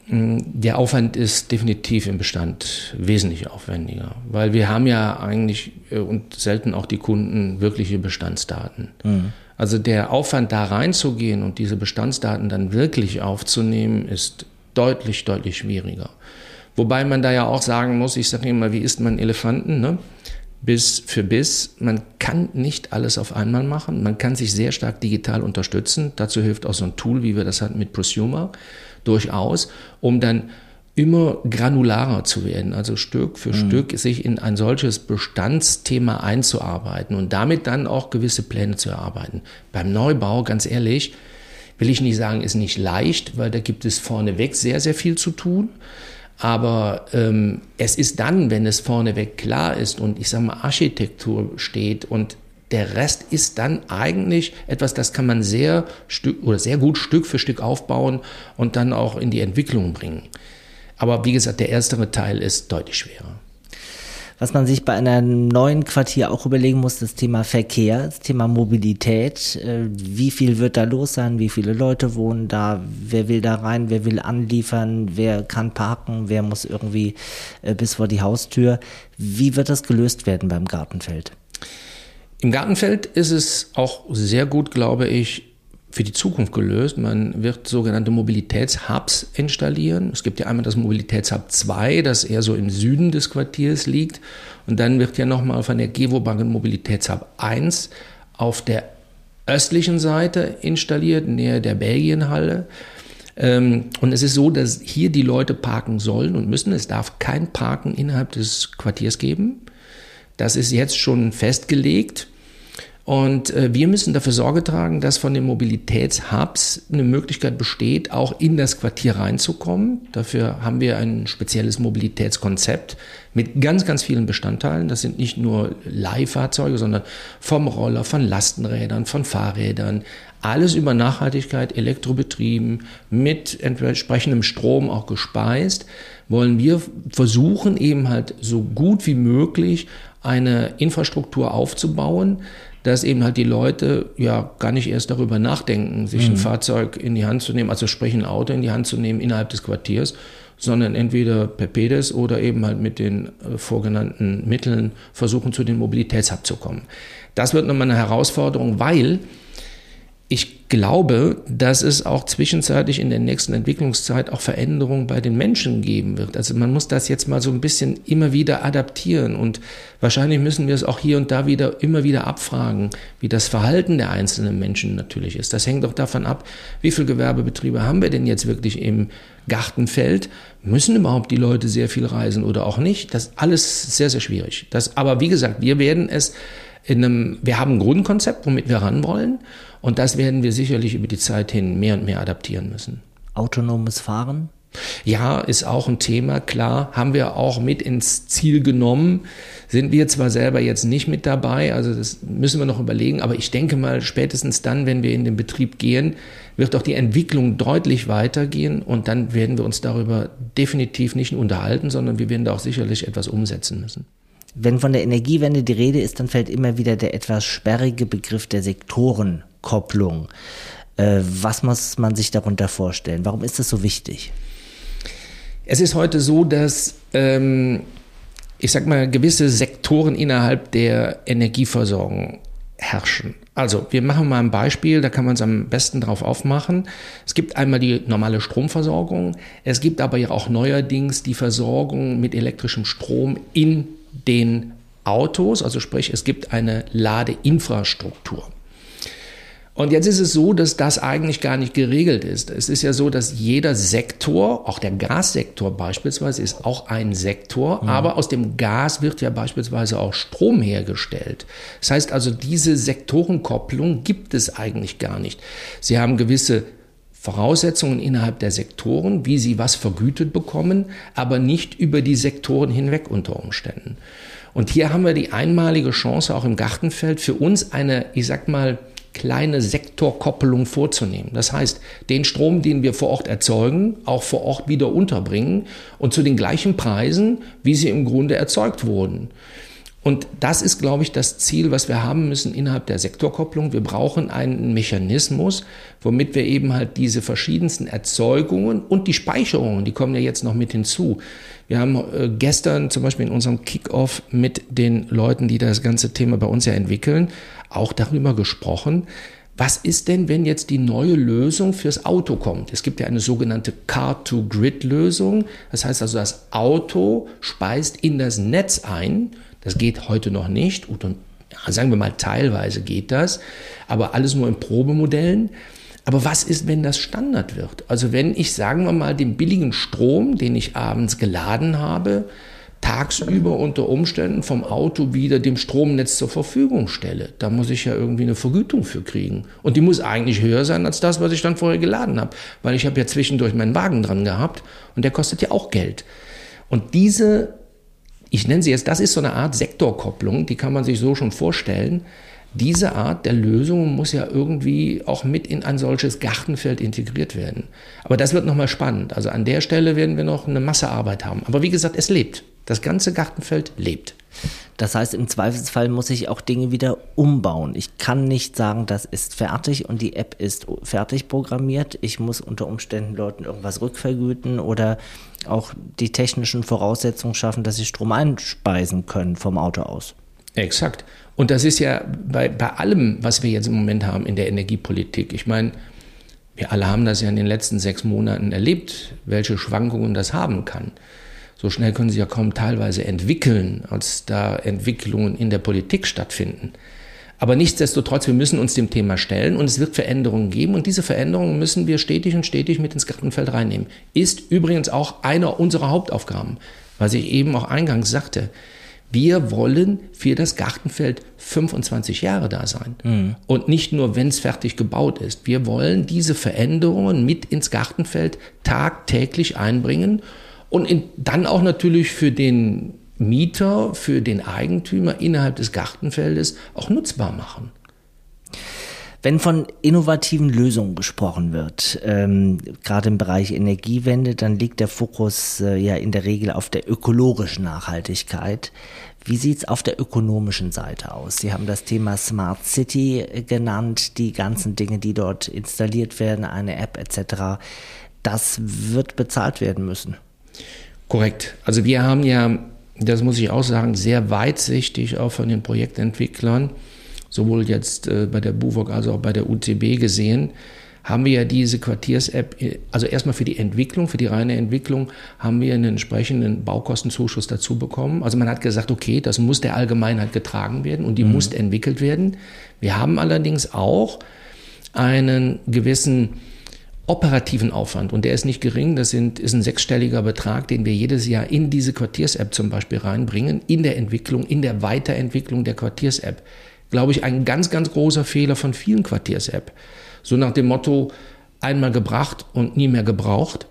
Mm, der Aufwand ist definitiv im Bestand wesentlich aufwendiger, weil wir haben ja eigentlich äh, und selten auch die Kunden wirkliche Bestandsdaten. Mhm. Also der Aufwand da reinzugehen und diese Bestandsdaten dann wirklich aufzunehmen, ist deutlich, deutlich schwieriger. Wobei man da ja auch sagen muss, ich sage immer, wie isst man Elefanten, ne? Biss für Biss. Man kann nicht alles auf einmal machen. Man kann sich sehr stark digital unterstützen. Dazu hilft auch so ein Tool, wie wir das hatten mit Prosumer, durchaus, um dann immer granularer zu werden, also Stück für mhm. Stück sich in ein solches Bestandsthema einzuarbeiten und damit dann auch gewisse Pläne zu erarbeiten. Beim Neubau, ganz ehrlich, will ich nicht sagen, ist nicht leicht, weil da gibt es vorneweg sehr, sehr viel zu tun. Aber ähm, es ist dann, wenn es vorneweg klar ist und ich sage mal Architektur steht und der Rest ist dann eigentlich etwas, das kann man sehr Stück oder sehr gut Stück für Stück aufbauen und dann auch in die Entwicklung bringen. Aber wie gesagt, der erstere Teil ist deutlich schwerer. Was man sich bei einem neuen Quartier auch überlegen muss, das Thema Verkehr, das Thema Mobilität. Äh, wie viel wird da los sein? Wie viele Leute wohnen da? Wer will da rein? Wer will anliefern? Wer kann parken? Wer muss irgendwie äh, bis vor die Haustür? Wie wird das gelöst werden beim Gartenfeld? Im Gartenfeld ist es auch sehr gut, glaube ich, für die Zukunft gelöst. Man wird sogenannte Mobilitätshubs installieren. Es gibt ja einmal das Mobilitätshub 2, das eher so im Süden des Quartiers liegt. Und dann wird ja nochmal von der Gevobank ein Mobilitätshub 1 auf der östlichen Seite installiert, näher der Belgienhalle. Ähm, und es ist so, dass hier die Leute parken sollen und müssen. Es darf kein Parken innerhalb des Quartiers geben. Das ist jetzt schon festgelegt. Und äh, wir müssen dafür Sorge tragen, dass von den Mobilitätshubs eine Möglichkeit besteht, auch in das Quartier reinzukommen. Dafür haben wir ein spezielles Mobilitätskonzept mit ganz, ganz vielen Bestandteilen. Das sind nicht nur Leihfahrzeuge, sondern vom Roller, von Lastenrädern, von Fahrrädern. Alles über Nachhaltigkeit, elektrobetrieben, mit entsprechendem Strom auch gespeist, wollen wir versuchen, eben halt so gut wie möglich eine Infrastruktur aufzubauen, dass eben halt die Leute ja gar nicht erst darüber nachdenken, sich mhm. ein Fahrzeug in die Hand zu nehmen, also sprich ein Auto in die Hand zu nehmen innerhalb des Quartiers, sondern entweder per PEDES oder eben halt mit den äh, vorgenannten Mitteln versuchen, zu den Mobilitätshub zu kommen. Das wird nochmal eine Herausforderung, weil ich glaube, dass es auch zwischenzeitlich in der nächsten Entwicklungszeit auch Veränderungen bei den Menschen geben wird. Also man muss das jetzt mal so ein bisschen immer wieder adaptieren und wahrscheinlich müssen wir es auch hier und da wieder immer wieder abfragen, wie das Verhalten der einzelnen Menschen natürlich ist. Das hängt doch davon ab, wie viele Gewerbebetriebe haben wir denn jetzt wirklich im Gartenfeld? Müssen überhaupt die Leute sehr viel reisen oder auch nicht? Das ist alles sehr, sehr schwierig. Das, aber wie gesagt, wir werden es in einem, wir haben ein Grundkonzept, womit wir ran wollen. Und das werden wir sicherlich über die Zeit hin mehr und mehr adaptieren müssen. Autonomes Fahren? Ja, ist auch ein Thema, klar, haben wir auch mit ins Ziel genommen. Sind wir zwar selber jetzt nicht mit dabei, also das müssen wir noch überlegen, aber ich denke mal, spätestens dann, wenn wir in den Betrieb gehen, wird auch die Entwicklung deutlich weitergehen und dann werden wir uns darüber definitiv nicht nur unterhalten, sondern wir werden da auch sicherlich etwas umsetzen müssen. Wenn von der Energiewende die Rede ist, dann fällt immer wieder der etwas sperrige Begriff der Sektorenkopplung. Äh, was muss man sich darunter vorstellen? Warum ist das so wichtig? Es ist heute so, dass ähm, ich sag mal gewisse Sektoren innerhalb der Energieversorgung herrschen. Also, wir machen mal ein Beispiel, da kann man es am besten drauf aufmachen. Es gibt einmal die normale Stromversorgung, es gibt aber ja auch neuerdings die Versorgung mit elektrischem Strom in den Autos, also sprich, es gibt eine Ladeinfrastruktur. Und jetzt ist es so, dass das eigentlich gar nicht geregelt ist. Es ist ja so, dass jeder Sektor, auch der Gassektor beispielsweise, ist auch ein Sektor, mhm. aber aus dem Gas wird ja beispielsweise auch Strom hergestellt. Das heißt also, diese Sektorenkopplung gibt es eigentlich gar nicht. Sie haben gewisse Voraussetzungen innerhalb der Sektoren, wie sie was vergütet bekommen, aber nicht über die Sektoren hinweg unter Umständen. Und hier haben wir die einmalige Chance, auch im Gartenfeld für uns eine, ich sag mal, kleine Sektorkoppelung vorzunehmen. Das heißt, den Strom, den wir vor Ort erzeugen, auch vor Ort wieder unterbringen und zu den gleichen Preisen, wie sie im Grunde erzeugt wurden. Und das ist, glaube ich, das Ziel, was wir haben müssen innerhalb der Sektorkopplung. Wir brauchen einen Mechanismus, womit wir eben halt diese verschiedensten Erzeugungen und die Speicherungen, die kommen ja jetzt noch mit hinzu. Wir haben äh, gestern zum Beispiel in unserem Kickoff mit den Leuten, die das ganze Thema bei uns ja entwickeln, auch darüber gesprochen, was ist denn, wenn jetzt die neue Lösung fürs Auto kommt? Es gibt ja eine sogenannte Car-to-Grid-Lösung. Das heißt also, das Auto speist in das Netz ein das geht heute noch nicht. Und sagen wir mal, teilweise geht das, aber alles nur in Probemodellen. Aber was ist, wenn das Standard wird? Also wenn ich, sagen wir mal, den billigen Strom, den ich abends geladen habe, tagsüber unter Umständen vom Auto wieder dem Stromnetz zur Verfügung stelle. Da muss ich ja irgendwie eine Vergütung für kriegen. Und die muss eigentlich höher sein als das, was ich dann vorher geladen habe. Weil ich habe ja zwischendurch meinen Wagen dran gehabt und der kostet ja auch Geld. Und diese ich nenne sie jetzt, das ist so eine Art Sektorkopplung, die kann man sich so schon vorstellen. Diese Art der Lösung muss ja irgendwie auch mit in ein solches Gartenfeld integriert werden. Aber das wird nochmal spannend. Also an der Stelle werden wir noch eine Masse Arbeit haben. Aber wie gesagt, es lebt. Das ganze Gartenfeld lebt. Das heißt, im Zweifelsfall muss ich auch Dinge wieder umbauen. Ich kann nicht sagen, das ist fertig und die App ist fertig programmiert. Ich muss unter Umständen Leuten irgendwas rückvergüten oder auch die technischen Voraussetzungen schaffen, dass sie Strom einspeisen können vom Auto aus. Exakt. Und das ist ja bei, bei allem, was wir jetzt im Moment haben in der Energiepolitik. Ich meine, wir alle haben das ja in den letzten sechs Monaten erlebt, welche Schwankungen das haben kann. So schnell können sie ja kaum teilweise entwickeln, als da Entwicklungen in der Politik stattfinden. Aber nichtsdestotrotz, wir müssen uns dem Thema stellen und es wird Veränderungen geben und diese Veränderungen müssen wir stetig und stetig mit ins Gartenfeld reinnehmen. Ist übrigens auch einer unserer Hauptaufgaben, was ich eben auch eingangs sagte. Wir wollen für das Gartenfeld 25 Jahre da sein. Mhm. Und nicht nur, wenn es fertig gebaut ist. Wir wollen diese Veränderungen mit ins Gartenfeld tagtäglich einbringen und in, dann auch natürlich für den Mieter, für den Eigentümer innerhalb des Gartenfeldes auch nutzbar machen. Wenn von innovativen Lösungen gesprochen wird, ähm, gerade im Bereich Energiewende, dann liegt der Fokus äh, ja in der Regel auf der ökologischen Nachhaltigkeit. Wie sieht's auf der ökonomischen Seite aus? Sie haben das Thema Smart City genannt, die ganzen Dinge, die dort installiert werden, eine App etc. Das wird bezahlt werden müssen. Korrekt. Also wir haben ja, das muss ich auch sagen, sehr weitsichtig auch von den Projektentwicklern, sowohl jetzt äh, bei der BUWOG als auch bei der UTB gesehen, haben wir ja diese Quartiers-App, also erstmal für die Entwicklung, für die reine Entwicklung, haben wir einen entsprechenden Baukostenzuschuss dazu bekommen. Also man hat gesagt, okay, das muss der Allgemeinheit getragen werden und die mhm. muss entwickelt werden. Wir haben allerdings auch einen gewissen operativen Aufwand und der ist nicht gering. Das sind, ist ein sechsstelliger Betrag, den wir jedes Jahr in diese Quartiers-App zum Beispiel reinbringen, in der Entwicklung, in der Weiterentwicklung der Quartiers-App. Glaube ich, ein ganz, ganz großer Fehler von vielen Quartiers-App. So nach dem Motto, einmal gebracht und nie mehr gebraucht.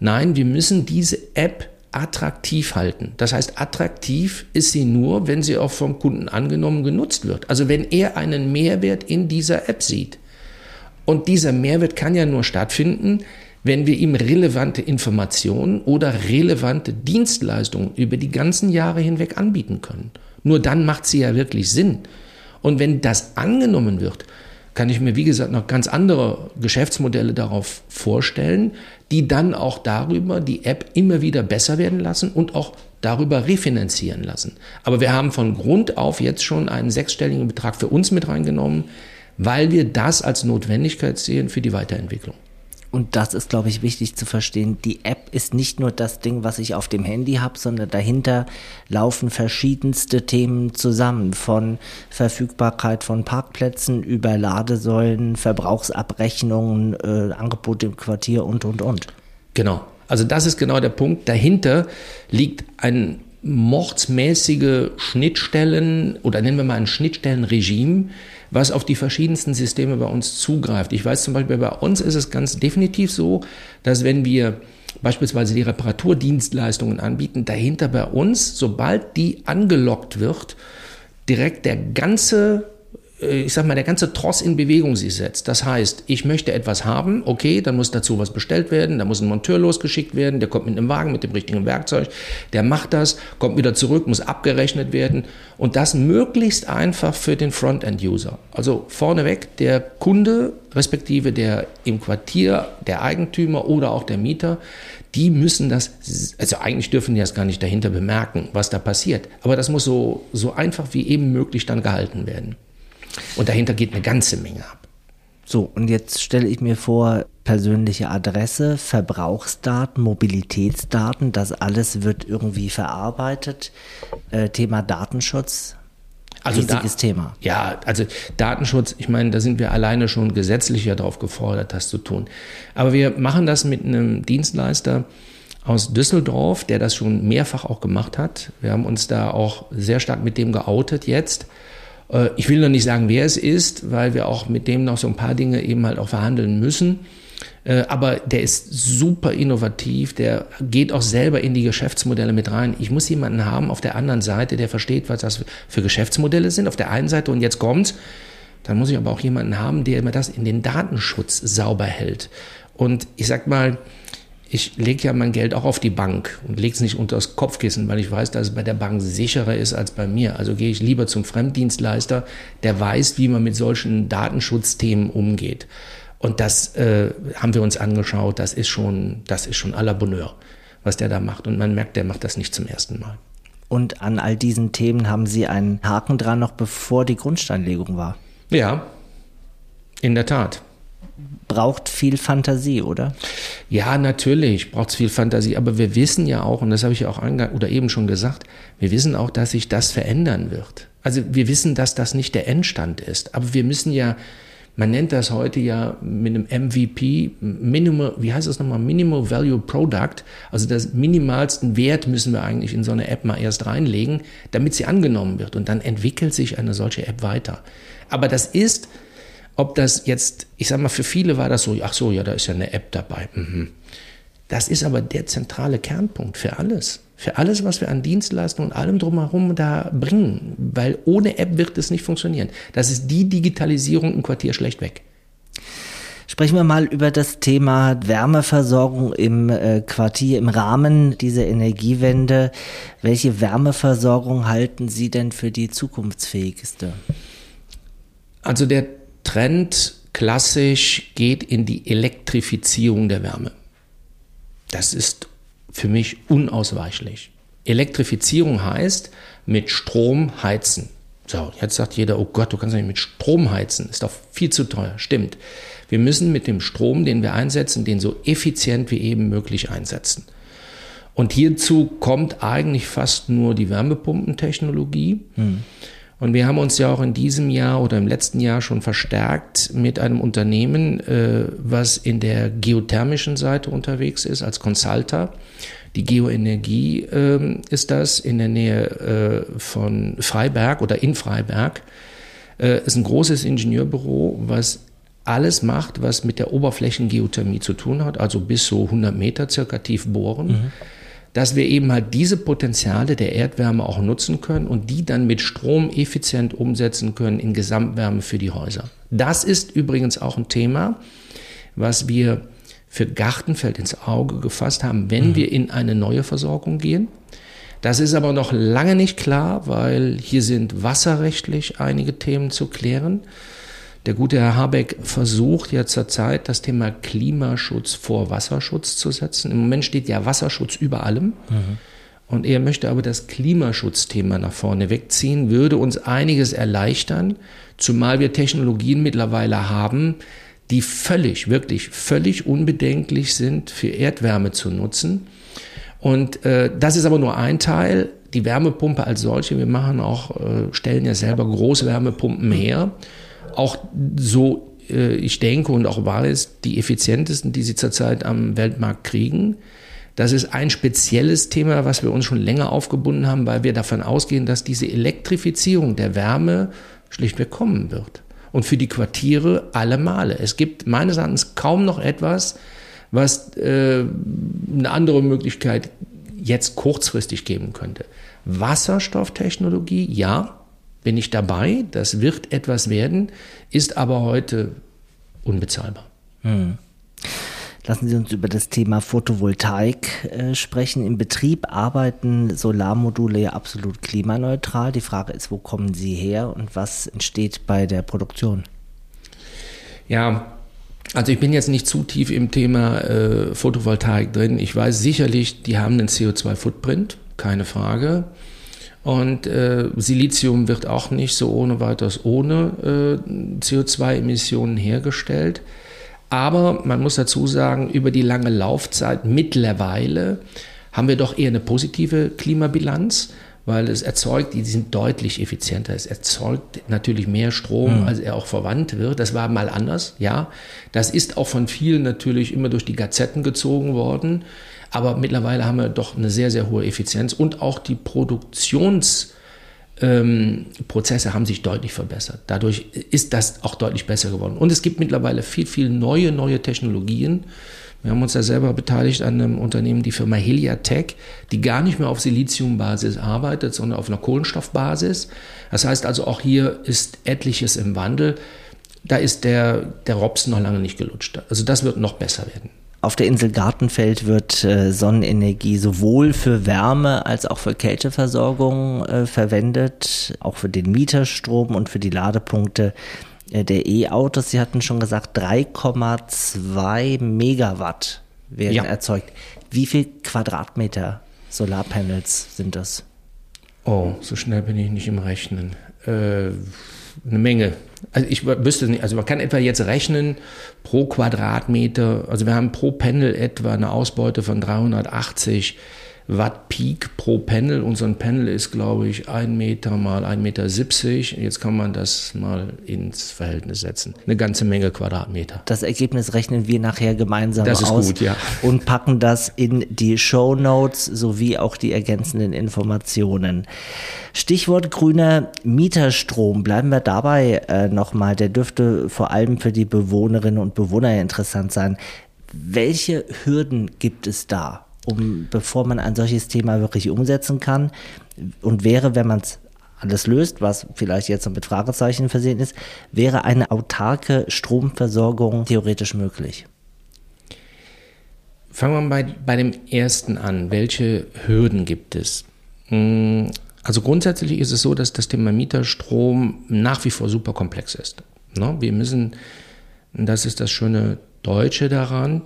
Nein, wir müssen diese App attraktiv halten. Das heißt, attraktiv ist sie nur, wenn sie auch vom Kunden angenommen genutzt wird. Also wenn er einen Mehrwert in dieser App sieht. Und dieser Mehrwert kann ja nur stattfinden, wenn wir ihm relevante Informationen oder relevante Dienstleistungen über die ganzen Jahre hinweg anbieten können. Nur dann macht sie ja wirklich Sinn. Und wenn das angenommen wird, kann ich mir, wie gesagt, noch ganz andere Geschäftsmodelle darauf vorstellen, die dann auch darüber die App immer wieder besser werden lassen und auch darüber refinanzieren lassen. Aber wir haben von Grund auf jetzt schon einen sechsstelligen Betrag für uns mit reingenommen, weil wir das als Notwendigkeit sehen für die Weiterentwicklung. Und das ist, glaube ich, wichtig zu verstehen. Die App ist nicht nur das Ding, was ich auf dem Handy habe, sondern dahinter laufen verschiedenste Themen zusammen. Von Verfügbarkeit von Parkplätzen über Ladesäulen, Verbrauchsabrechnungen, äh, Angebote im Quartier und, und, und. Genau. Also das ist genau der Punkt. Dahinter liegt ein mordsmäßige Schnittstellen oder nennen wir mal ein Schnittstellenregime, was auf die verschiedensten Systeme bei uns zugreift. Ich weiß zum Beispiel, bei uns ist es ganz definitiv so, dass wenn wir beispielsweise die Reparaturdienstleistungen anbieten, dahinter bei uns, sobald die angelockt wird, direkt der ganze ich sag mal, der ganze Tross in Bewegung sich setzt. Das heißt, ich möchte etwas haben, okay, dann muss dazu was bestellt werden, da muss ein Monteur losgeschickt werden, der kommt mit einem Wagen, mit dem richtigen Werkzeug, der macht das, kommt wieder zurück, muss abgerechnet werden und das möglichst einfach für den Frontend-User. Also vorneweg, der Kunde, respektive der im Quartier, der Eigentümer oder auch der Mieter, die müssen das, also eigentlich dürfen die das gar nicht dahinter bemerken, was da passiert. Aber das muss so, so einfach wie eben möglich dann gehalten werden. Und dahinter geht eine ganze Menge ab. So, und jetzt stelle ich mir vor, persönliche Adresse, Verbrauchsdaten, Mobilitätsdaten, das alles wird irgendwie verarbeitet. Äh, Thema Datenschutz, also riesiges da, Thema. Ja, also Datenschutz, ich meine, da sind wir alleine schon gesetzlich ja darauf gefordert, das zu tun. Aber wir machen das mit einem Dienstleister aus Düsseldorf, der das schon mehrfach auch gemacht hat. Wir haben uns da auch sehr stark mit dem geoutet jetzt. Äh, ich will noch nicht sagen, wer es ist, weil wir auch mit dem noch so ein paar Dinge eben halt auch verhandeln müssen. Äh, aber der ist super innovativ, der geht auch selber in die Geschäftsmodelle mit rein. Ich muss jemanden haben auf der anderen Seite, der versteht, was das für Geschäftsmodelle sind, auf der einen Seite und jetzt kommt's. Dann muss ich aber auch jemanden haben, der mir das in den Datenschutz sauber hält. Und ich sag mal, ich lege ja mein Geld auch auf die Bank und lege es nicht unter das Kopfkissen, weil ich weiß, dass es bei der Bank sicherer ist als bei mir. Also gehe ich lieber zum Fremddienstleister, der weiß, wie man mit solchen Datenschutzthemen umgeht. Und das äh, haben wir uns angeschaut. Das ist schon, das ist schon à la Bonheur, was der da macht. Und man merkt, der macht das nicht zum ersten Mal. Und an all diesen Themen haben Sie einen Haken dran, noch bevor die Grundsteinlegung war? Ja, in der Tat braucht viel Fantasie, oder? Ja, natürlich braucht es viel Fantasie, aber wir wissen ja auch, und das habe ich ja auch oder eben schon gesagt, wir wissen auch, dass sich das verändern wird. Also wir wissen, dass das nicht der Endstand ist, aber wir müssen ja, man nennt das heute ja mit einem MVP, Minimal, wie heißt das nochmal, Minimal Value Product, also das minimalsten Wert müssen wir eigentlich in so eine App mal erst reinlegen, damit sie angenommen wird und dann entwickelt sich eine solche App weiter. Aber das ist ob das jetzt, ich sag mal, für viele war das so, ach so, ja, da ist ja eine App dabei. Mhm. Das ist aber der zentrale Kernpunkt für alles. Für alles, was wir an Dienstleistungen und allem drumherum da bringen. Weil ohne App wird es nicht funktionieren. Das ist die Digitalisierung im Quartier schlecht weg. Sprechen wir mal über das Thema Wärmeversorgung im äh, Quartier im Rahmen dieser Energiewende. Welche Wärmeversorgung halten Sie denn für die zukunftsfähigste? Also der Trend klassisch geht in die Elektrifizierung der Wärme. Das ist für mich unausweichlich. Elektrifizierung heißt mit Strom heizen. So, jetzt sagt jeder, oh Gott, du kannst nicht mit Strom heizen, ist doch viel zu teuer. Stimmt. Wir müssen mit dem Strom, den wir einsetzen, den so effizient wie eben möglich einsetzen. Und hierzu kommt eigentlich fast nur die Wärmepumpentechnologie. Hm. Und wir haben uns ja auch in diesem Jahr oder im letzten Jahr schon verstärkt mit einem Unternehmen, äh, was in der geothermischen Seite unterwegs ist, als Consulter. Die Geoenergie äh, ist das in der Nähe äh, von Freiberg oder in Freiberg. Äh, ist ein großes Ingenieurbüro, was alles macht, was mit der Oberflächengeothermie zu tun hat, also bis so 100 Meter circa tief bohren. Mhm dass wir eben halt diese Potenziale der Erdwärme auch nutzen können und die dann mit Strom effizient umsetzen können in Gesamtwärme für die Häuser. Das ist übrigens auch ein Thema, was wir für Gartenfeld ins Auge gefasst haben, wenn mhm. wir in eine neue Versorgung gehen. Das ist aber noch lange nicht klar, weil hier sind wasserrechtlich einige Themen zu klären. Der gute Herr Habeck versucht ja zurzeit das Thema Klimaschutz vor Wasserschutz zu setzen. Im Moment steht ja Wasserschutz über allem. Mhm. Und er möchte aber das Klimaschutzthema nach vorne wegziehen, würde uns einiges erleichtern, zumal wir Technologien mittlerweile haben, die völlig, wirklich völlig unbedenklich sind, für Erdwärme zu nutzen. Und äh, das ist aber nur ein Teil. Die Wärmepumpe als solche, wir machen auch, äh, stellen ja selber Großwärmepumpen her auch so, äh, ich denke und auch weiß, die effizientesten, die sie zurzeit am Weltmarkt kriegen. Das ist ein spezielles Thema, was wir uns schon länger aufgebunden haben, weil wir davon ausgehen, dass diese Elektrifizierung der Wärme schlichtweg kommen wird. Und für die Quartiere alle Male. Es gibt meines Erachtens kaum noch etwas, was äh, eine andere Möglichkeit jetzt kurzfristig geben könnte. Wasserstofftechnologie, ja, bin ich dabei, das wird etwas werden, ist aber heute unbezahlbar. Hm. Lassen Sie uns über das Thema Photovoltaik äh, sprechen. Im Betrieb arbeiten Solarmodule ja absolut klimaneutral. Die Frage ist, wo kommen sie her und was entsteht bei der Produktion? Ja, also ich bin jetzt nicht zu tief im Thema äh, Photovoltaik drin. Ich weiß sicherlich, die haben einen CO2-Footprint, keine Frage. Und äh, Silizium wird auch nicht so ohne weiteres ohne äh, CO2-Emissionen hergestellt. Aber man muss dazu sagen, über die lange Laufzeit mittlerweile haben wir doch eher eine positive Klimabilanz, weil es erzeugt, die sind deutlich effizienter. Es erzeugt natürlich mehr Strom, mhm. als er auch verwandt wird. Das war mal anders, ja. Das ist auch von vielen natürlich immer durch die Gazetten gezogen worden. Aber mittlerweile haben wir doch eine sehr, sehr hohe Effizienz und auch die Produktionsprozesse ähm, haben sich deutlich verbessert. Dadurch ist das auch deutlich besser geworden. Und es gibt mittlerweile viel, viel neue, neue Technologien. Wir haben uns da selber beteiligt an einem Unternehmen, die Firma Heliatech, die gar nicht mehr auf Siliziumbasis arbeitet, sondern auf einer Kohlenstoffbasis. Das heißt also, auch hier ist etliches im Wandel. Da ist der, der Robs noch lange nicht gelutscht. Also das wird noch besser werden. Auf der Insel Gartenfeld wird äh, Sonnenenergie sowohl für Wärme als auch für Kälteversorgung äh, verwendet, auch für den Mieterstrom und für die Ladepunkte äh, der E-Autos. Sie hatten schon gesagt, 3,2 Megawatt werden ja. erzeugt. Wie viel Quadratmeter Solarpanels sind das? Oh, so schnell bin ich nicht im Rechnen. Äh, eine Menge. Also ich wüsste nicht, also man kann etwa jetzt rechnen pro Quadratmeter, also wir haben pro Panel etwa eine Ausbeute von 380 Watt Peak pro Panel. Und so ein Panel ist, glaube ich, ein Meter mal ein Meter. siebzig. Jetzt kann man das mal ins Verhältnis setzen. Eine ganze Menge Quadratmeter. Das Ergebnis rechnen wir nachher gemeinsam das ist aus gut, ja. und packen das in die Show Notes sowie auch die ergänzenden Informationen. Stichwort grüner Mieterstrom. Bleiben wir dabei äh, nochmal. Der dürfte vor allem für die Bewohnerinnen und Bewohner interessant sein. Welche Hürden gibt es da? Um, bevor man ein solches Thema wirklich umsetzen kann. Und wäre, wenn man es alles löst, was vielleicht jetzt noch mit Fragezeichen versehen ist, wäre eine autarke Stromversorgung theoretisch möglich. Fangen wir bei, bei dem ersten an. Welche Hürden gibt es? Hm, also grundsätzlich ist es so, dass das Thema Mieterstrom nach wie vor super komplex ist. Ne? Wir müssen, das ist das schöne Deutsche daran,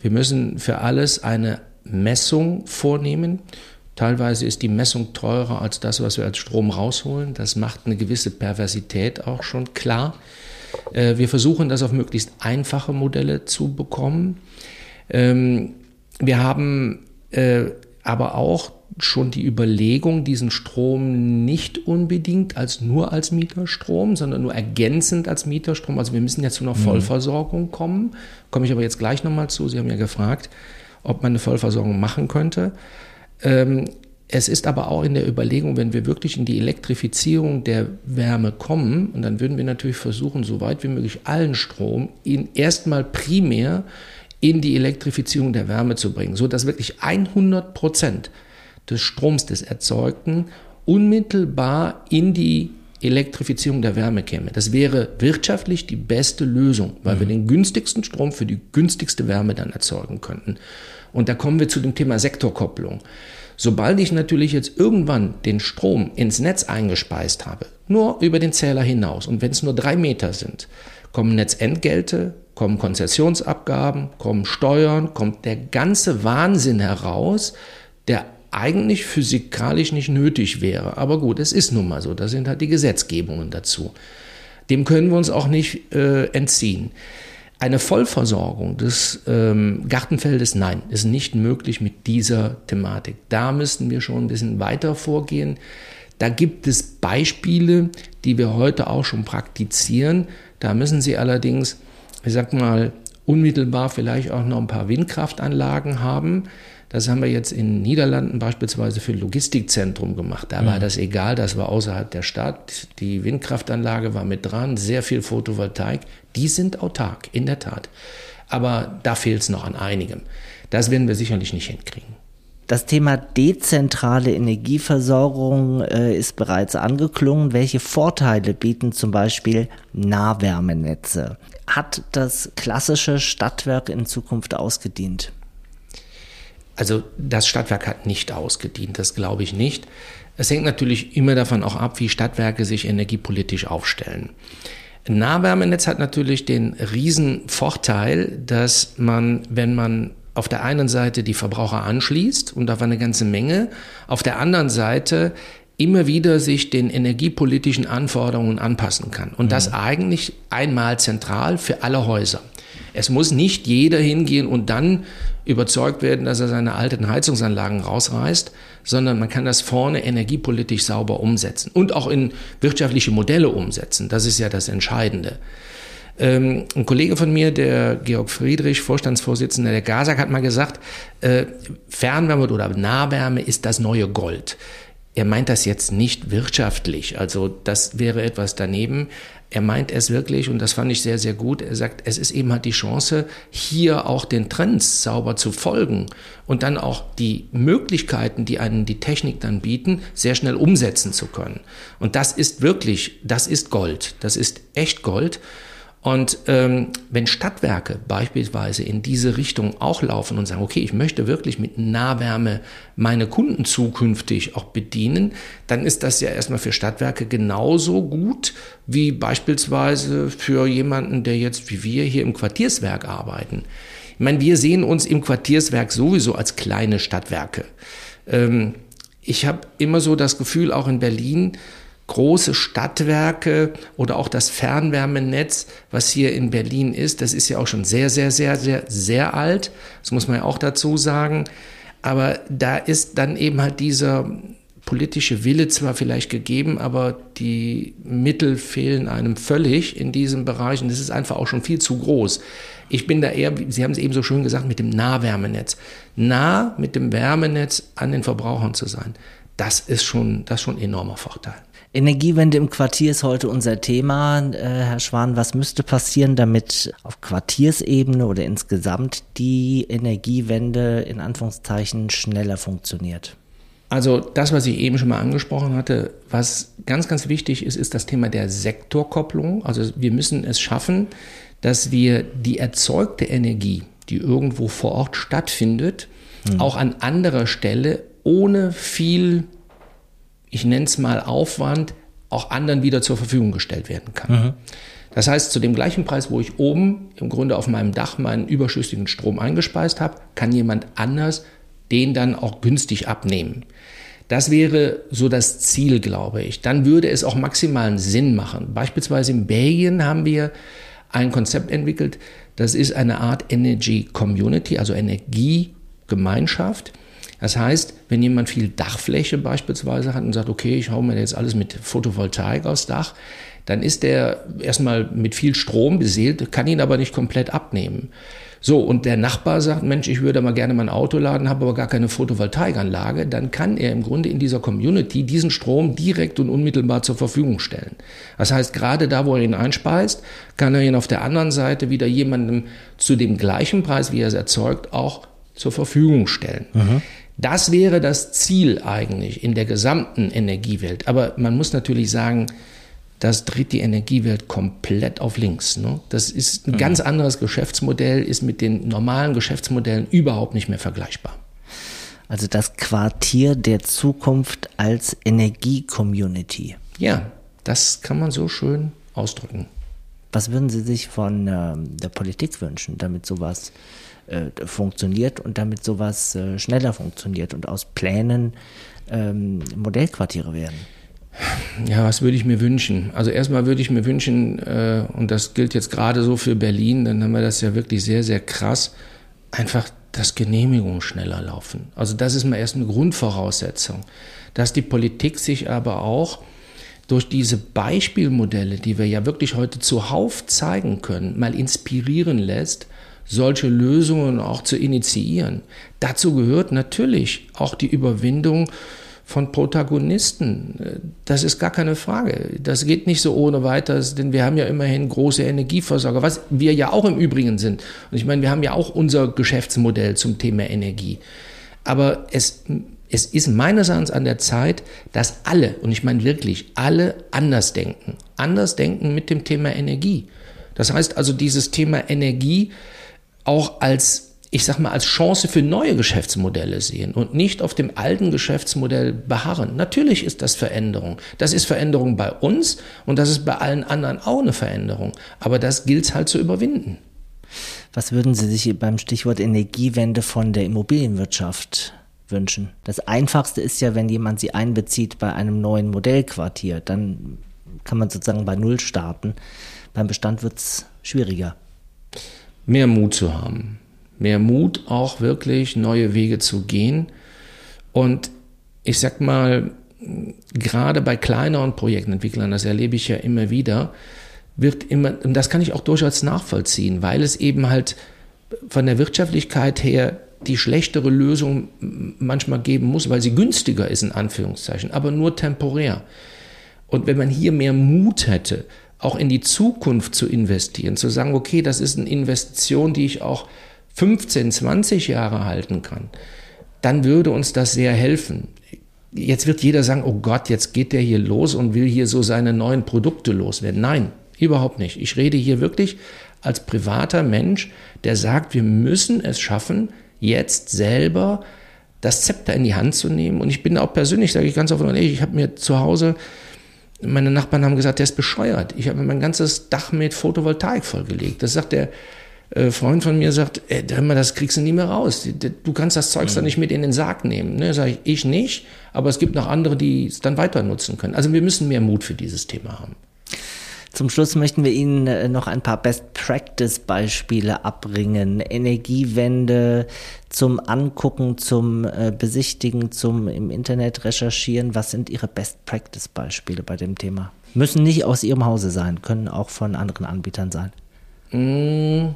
wir müssen für alles eine Messung vornehmen. Teilweise ist die Messung teurer als das, was wir als Strom rausholen. Das macht eine gewisse Perversität auch schon klar. Äh, wir versuchen das auf möglichst einfache Modelle zu bekommen. Ähm, wir haben äh, aber auch schon die Überlegung, diesen Strom nicht unbedingt als nur als Mieterstrom, sondern nur ergänzend als Mieterstrom. Also wir müssen jetzt zu einer mhm. Vollversorgung kommen. Komme ich aber jetzt gleich nochmal zu. Sie haben ja gefragt ob man eine Vollversorgung machen könnte. Ähm, es ist aber auch in der Überlegung, wenn wir wirklich in die Elektrifizierung der Wärme kommen, und dann würden wir natürlich versuchen, so weit wie möglich allen Strom in erstmal primär in die Elektrifizierung der Wärme zu bringen, so dass wirklich 100 Prozent des Stroms des Erzeugten unmittelbar in die Elektrifizierung der Wärme käme. Das wäre wirtschaftlich die beste Lösung, weil mhm. wir den günstigsten Strom für die günstigste Wärme dann erzeugen könnten. Und da kommen wir zu dem Thema Sektorkopplung. Sobald ich natürlich jetzt irgendwann den Strom ins Netz eingespeist habe, nur über den Zähler hinaus, und wenn es nur drei Meter sind, kommen Netzentgelte, kommen Konzessionsabgaben, kommen Steuern, kommt der ganze Wahnsinn heraus, der eigentlich physikalisch nicht nötig wäre. Aber gut, es ist nun mal so. Da sind halt die Gesetzgebungen dazu. Dem können wir uns auch nicht äh, entziehen. Eine Vollversorgung des ähm, Gartenfeldes, nein, ist nicht möglich mit dieser Thematik. Da müssten wir schon ein bisschen weiter vorgehen. Da gibt es Beispiele, die wir heute auch schon praktizieren. Da müssen Sie allerdings, ich sag mal, unmittelbar vielleicht auch noch ein paar Windkraftanlagen haben. Das haben wir jetzt in Niederlanden beispielsweise für Logistikzentrum gemacht. Da mhm. war das egal, das war außerhalb der Stadt. Die Windkraftanlage war mit dran, sehr viel Photovoltaik. Die sind autark, in der Tat. aber da fehlt es noch an einigem. Das werden wir sicherlich nicht hinkriegen. Das Thema dezentrale Energieversorgung äh, ist bereits angeklungen. Welche Vorteile bieten zum Beispiel Nahwärmenetze? Hat das klassische Stadtwerk in Zukunft ausgedient? Also das Stadtwerk hat nicht ausgedient, das glaube ich nicht. Es hängt natürlich immer davon auch ab, wie Stadtwerke sich energiepolitisch aufstellen. Ein Nahwärmenetz hat natürlich den riesen Vorteil, dass man, wenn man auf der einen Seite die Verbraucher anschließt und war eine ganze Menge, auf der anderen Seite immer wieder sich den energiepolitischen Anforderungen anpassen kann. Und das mhm. eigentlich einmal zentral für alle Häuser. Es muss nicht jeder hingehen und dann überzeugt werden, dass er seine alten Heizungsanlagen rausreißt, sondern man kann das vorne energiepolitisch sauber umsetzen und auch in wirtschaftliche Modelle umsetzen. Das ist ja das Entscheidende. Ähm, ein Kollege von mir, der Georg Friedrich, Vorstandsvorsitzender der GASAG, hat mal gesagt, äh, Fernwärme oder Nahwärme ist das neue Gold. Er meint das jetzt nicht wirtschaftlich, also das wäre etwas daneben. Er meint es wirklich, und das fand ich sehr, sehr gut. Er sagt, es ist eben halt die Chance, hier auch den Trends sauber zu folgen und dann auch die Möglichkeiten, die einen die Technik dann bieten, sehr schnell umsetzen zu können. Und das ist wirklich, das ist Gold. Das ist echt Gold. Und ähm, wenn Stadtwerke beispielsweise in diese Richtung auch laufen und sagen, okay, ich möchte wirklich mit Nahwärme meine Kunden zukünftig auch bedienen, dann ist das ja erstmal für Stadtwerke genauso gut wie beispielsweise für jemanden, der jetzt wie wir hier im Quartierswerk arbeiten. Ich meine, wir sehen uns im Quartierswerk sowieso als kleine Stadtwerke. Ähm, ich habe immer so das Gefühl, auch in Berlin, große Stadtwerke oder auch das Fernwärmenetz, was hier in Berlin ist, das ist ja auch schon sehr, sehr, sehr, sehr, sehr alt. Das muss man ja auch dazu sagen. Aber da ist dann eben halt dieser politische Wille zwar vielleicht gegeben, aber die Mittel fehlen einem völlig in diesem Bereich und das ist einfach auch schon viel zu groß. Ich bin da eher, Sie haben es eben so schön gesagt, mit dem Nahwärmenetz. Nah mit dem Wärmenetz an den Verbrauchern zu sein, das ist schon, das ist schon ein enormer Vorteil. Energiewende im Quartier ist heute unser Thema. Äh, Herr Schwan, was müsste passieren, damit auf Quartiersebene oder insgesamt die Energiewende in Anführungszeichen schneller funktioniert? Also das, was ich eben schon mal angesprochen hatte, was ganz, ganz wichtig ist, ist das Thema der Sektorkopplung. Also wir müssen es schaffen, dass wir die erzeugte Energie, die irgendwo vor Ort stattfindet, hm. auch an anderer Stelle ohne viel ich nenne es mal Aufwand, auch anderen wieder zur Verfügung gestellt werden kann. Mhm. Das heißt, zu dem gleichen Preis, wo ich oben im Grunde auf meinem Dach meinen überschüssigen Strom eingespeist habe, kann jemand anders den dann auch günstig abnehmen. Das wäre so das Ziel, glaube ich. Dann würde es auch maximalen Sinn machen. Beispielsweise in Belgien haben wir ein Konzept entwickelt, das ist eine Art Energy Community, also Energiegemeinschaft. Das heißt, wenn jemand viel Dachfläche beispielsweise hat und sagt, okay, ich hau mir jetzt alles mit Photovoltaik aufs Dach, dann ist der erstmal mit viel Strom beseelt, kann ihn aber nicht komplett abnehmen. So, und der Nachbar sagt, Mensch, ich würde mal gerne mein Auto laden, habe aber gar keine Photovoltaikanlage, dann kann er im Grunde in dieser Community diesen Strom direkt und unmittelbar zur Verfügung stellen. Das heißt, gerade da, wo er ihn einspeist, kann er ihn auf der anderen Seite wieder jemandem zu dem gleichen Preis, wie er es erzeugt, auch zur Verfügung stellen. Mhm. Das wäre das Ziel eigentlich in der gesamten Energiewelt. Aber man muss natürlich sagen, das dreht die Energiewelt komplett auf links. Ne? Das ist ein mhm. ganz anderes Geschäftsmodell, ist mit den normalen Geschäftsmodellen überhaupt nicht mehr vergleichbar. Also das Quartier der Zukunft als Energie-Community. Ja, das kann man so schön ausdrücken. Was würden Sie sich von äh, der Politik wünschen, damit sowas äh, funktioniert und damit sowas äh, schneller funktioniert und aus Plänen ähm, Modellquartiere werden? Ja, was würde ich mir wünschen? Also erstmal würde ich mir wünschen, äh, und das gilt jetzt gerade so für Berlin, dann haben wir das ja wirklich sehr, sehr krass, einfach, dass Genehmigungen schneller laufen. Also das ist mal erst eine Grundvoraussetzung. Dass die Politik sich aber auch durch diese Beispielmodelle, die wir ja wirklich heute zuhauf zeigen können, mal inspirieren lässt, solche Lösungen auch zu initiieren. Dazu gehört natürlich auch die Überwindung von Protagonisten. Das ist gar keine Frage. Das geht nicht so ohne weiteres, denn wir haben ja immerhin große Energieversorger, was wir ja auch im Übrigen sind. Und ich meine, wir haben ja auch unser Geschäftsmodell zum Thema Energie. Aber es, es ist meines Erachtens an der Zeit, dass alle, und ich meine wirklich alle, anders denken. Anders denken mit dem Thema Energie. Das heißt also, dieses Thema Energie auch als ich sag mal, als Chance für neue Geschäftsmodelle sehen und nicht auf dem alten Geschäftsmodell beharren. Natürlich ist das Veränderung. Das ist Veränderung bei uns und das ist bei allen anderen auch eine Veränderung. Aber das gilt es halt zu überwinden. Was würden Sie sich beim Stichwort Energiewende von der Immobilienwirtschaft wünschen? Das Einfachste ist ja, wenn jemand Sie einbezieht bei einem neuen Modellquartier, dann kann man sozusagen bei Null starten. Beim Bestand wird es schwieriger. Mehr Mut zu haben mehr Mut, auch wirklich neue Wege zu gehen. Und ich sag mal, gerade bei kleineren Projektentwicklern, das erlebe ich ja immer wieder, wird immer, und das kann ich auch durchaus nachvollziehen, weil es eben halt von der Wirtschaftlichkeit her die schlechtere Lösung manchmal geben muss, weil sie günstiger ist, in Anführungszeichen, aber nur temporär. Und wenn man hier mehr Mut hätte, auch in die Zukunft zu investieren, zu sagen, okay, das ist eine Investition, die ich auch 15, 20 Jahre halten kann, dann würde uns das sehr helfen. Jetzt wird jeder sagen, oh Gott, jetzt geht der hier los und will hier so seine neuen Produkte loswerden. Nein, überhaupt nicht. Ich rede hier wirklich als privater Mensch, der sagt, wir müssen es schaffen, jetzt selber das Zepter in die Hand zu nehmen. Und ich bin auch persönlich, sage ich ganz offen und ehrlich, ich habe mir zu Hause, meine Nachbarn haben gesagt, der ist bescheuert. Ich habe mein ganzes Dach mit Photovoltaik vollgelegt. Das sagt der, äh, Freund von mir sagt, ey, das kriegst du nie mehr raus. Du kannst das Zeugs mhm. dann nicht mit in den Sarg nehmen. Ne? Sag ich, ich nicht, aber es gibt noch andere, die es dann weiter nutzen können. Also wir müssen mehr Mut für dieses Thema haben. Zum Schluss möchten wir Ihnen äh, noch ein paar Best-Practice-Beispiele abbringen. Energiewende zum Angucken, zum äh, Besichtigen, zum im Internet recherchieren. Was sind Ihre Best-Practice-Beispiele bei dem Thema? Müssen nicht aus Ihrem Hause sein, können auch von anderen Anbietern sein. Mmh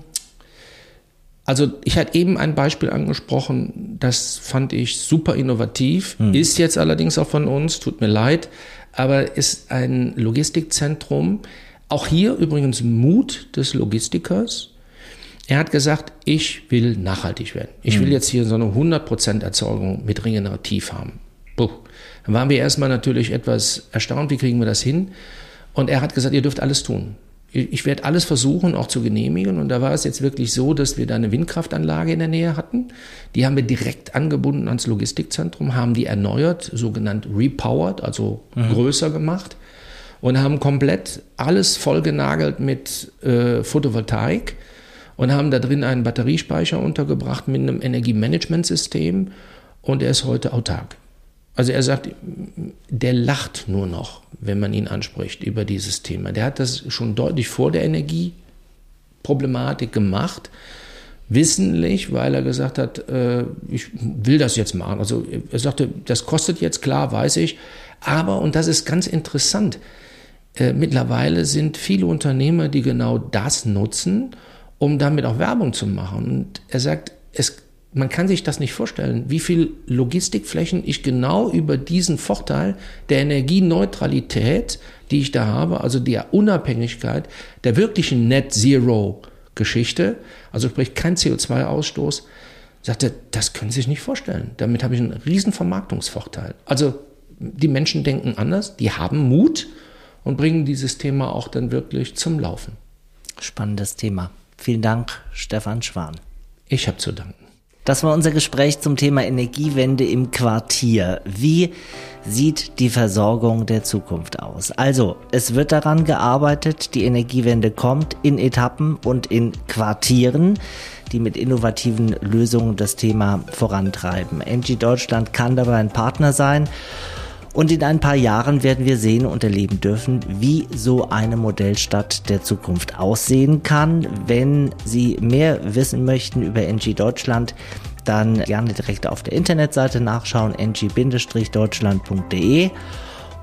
also ich hatte eben ein Beispiel angesprochen, das fand ich super innovativ, hm. ist jetzt allerdings auch von uns, tut mir leid, aber ist ein Logistikzentrum. Auch hier übrigens Mut des Logistikers. Er hat gesagt, ich will nachhaltig werden. Ich will hm. jetzt hier so eine 100% Erzeugung mit regenerativ haben. Puh. Dann waren wir erstmal natürlich etwas erstaunt, wie kriegen wir das hin? Und er hat gesagt, ihr dürft alles tun ich werde alles versuchen, auch zu genehmigen. Und da war es jetzt wirklich so, dass wir da eine Windkraftanlage in der Nähe hatten. Die haben wir direkt angebunden ans Logistikzentrum, haben die erneuert, sogenannt repowered, also mhm. größer gemacht. Und haben komplett alles vollgenagelt mit äh, Photovoltaik und haben da drin einen Batteriespeicher untergebracht mit einem Energiemanagementsystem. Und er ist heute autark. Also er sagt, der lacht nur noch, wenn man ihn anspricht über dieses Thema. Der hat das schon deutlich vor der Energieproblematik gemacht, wissentlich, weil er gesagt hat, äh, ich will das jetzt machen. Also er sagte, das kostet jetzt, klar, weiß ich. Aber, und das ist ganz interessant, äh, mittlerweile sind viele Unternehmer, die genau das nutzen, um damit auch Werbung zu machen. Und er sagt, es man kann sich das nicht vorstellen, wie viel Logistikflächen ich genau über diesen Vorteil der Energieneutralität, die ich da habe, also der Unabhängigkeit, der wirklichen Net Zero Geschichte, also sprich kein CO2-Ausstoß, sagte, das können Sie sich nicht vorstellen. Damit habe ich einen riesen Vermarktungsvorteil. Also die Menschen denken anders, die haben Mut und bringen dieses Thema auch dann wirklich zum Laufen. Spannendes Thema. Vielen Dank, Stefan Schwan. Ich habe zu danken. Das war unser Gespräch zum Thema Energiewende im Quartier. Wie sieht die Versorgung der Zukunft aus? Also, es wird daran gearbeitet, die Energiewende kommt in Etappen und in Quartieren, die mit innovativen Lösungen das Thema vorantreiben. NG Deutschland kann dabei ein Partner sein und in ein paar Jahren werden wir sehen und erleben dürfen, wie so eine Modellstadt der Zukunft aussehen kann. Wenn Sie mehr wissen möchten über NG Deutschland, dann gerne direkt auf der Internetseite nachschauen, ng-deutschland.de.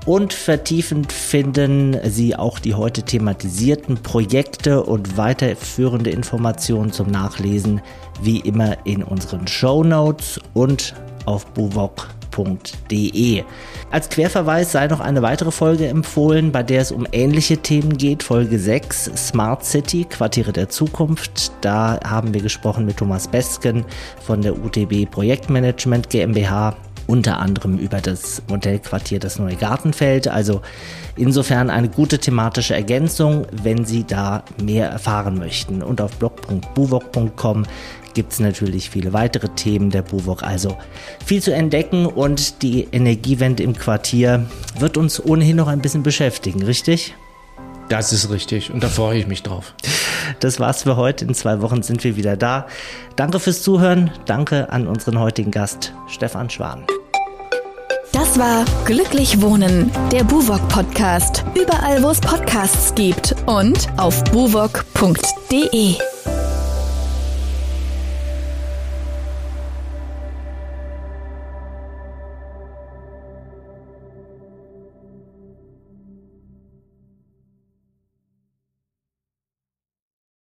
Und vertiefend finden Sie auch die heute thematisierten Projekte und weiterführende Informationen zum Nachlesen wie immer in unseren Show Notes und auf buwok.de buwok.de. Als Querverweis sei noch eine weitere Folge empfohlen, bei der es um ähnliche Themen geht. Folge 6, Smart City, Quartiere der Zukunft. Da haben wir gesprochen mit Thomas Besken von der UTB Projektmanagement GmbH unter anderem über das Modellquartier das Neue Gartenfeld. Also insofern eine gute thematische Ergänzung, wenn Sie da mehr erfahren möchten. Und auf blog.buwok.com gibt es natürlich viele weitere Themen der Buwok. Also viel zu entdecken und die Energiewende im Quartier wird uns ohnehin noch ein bisschen beschäftigen, richtig? Das ist richtig und da freue ich mich drauf. Das war's für heute. In zwei Wochen sind wir wieder da. Danke fürs Zuhören. Danke an unseren heutigen Gast, Stefan Schwan. Das war Glücklich Wohnen, der Buwok Podcast. Überall, wo es Podcasts gibt und auf buwok.de.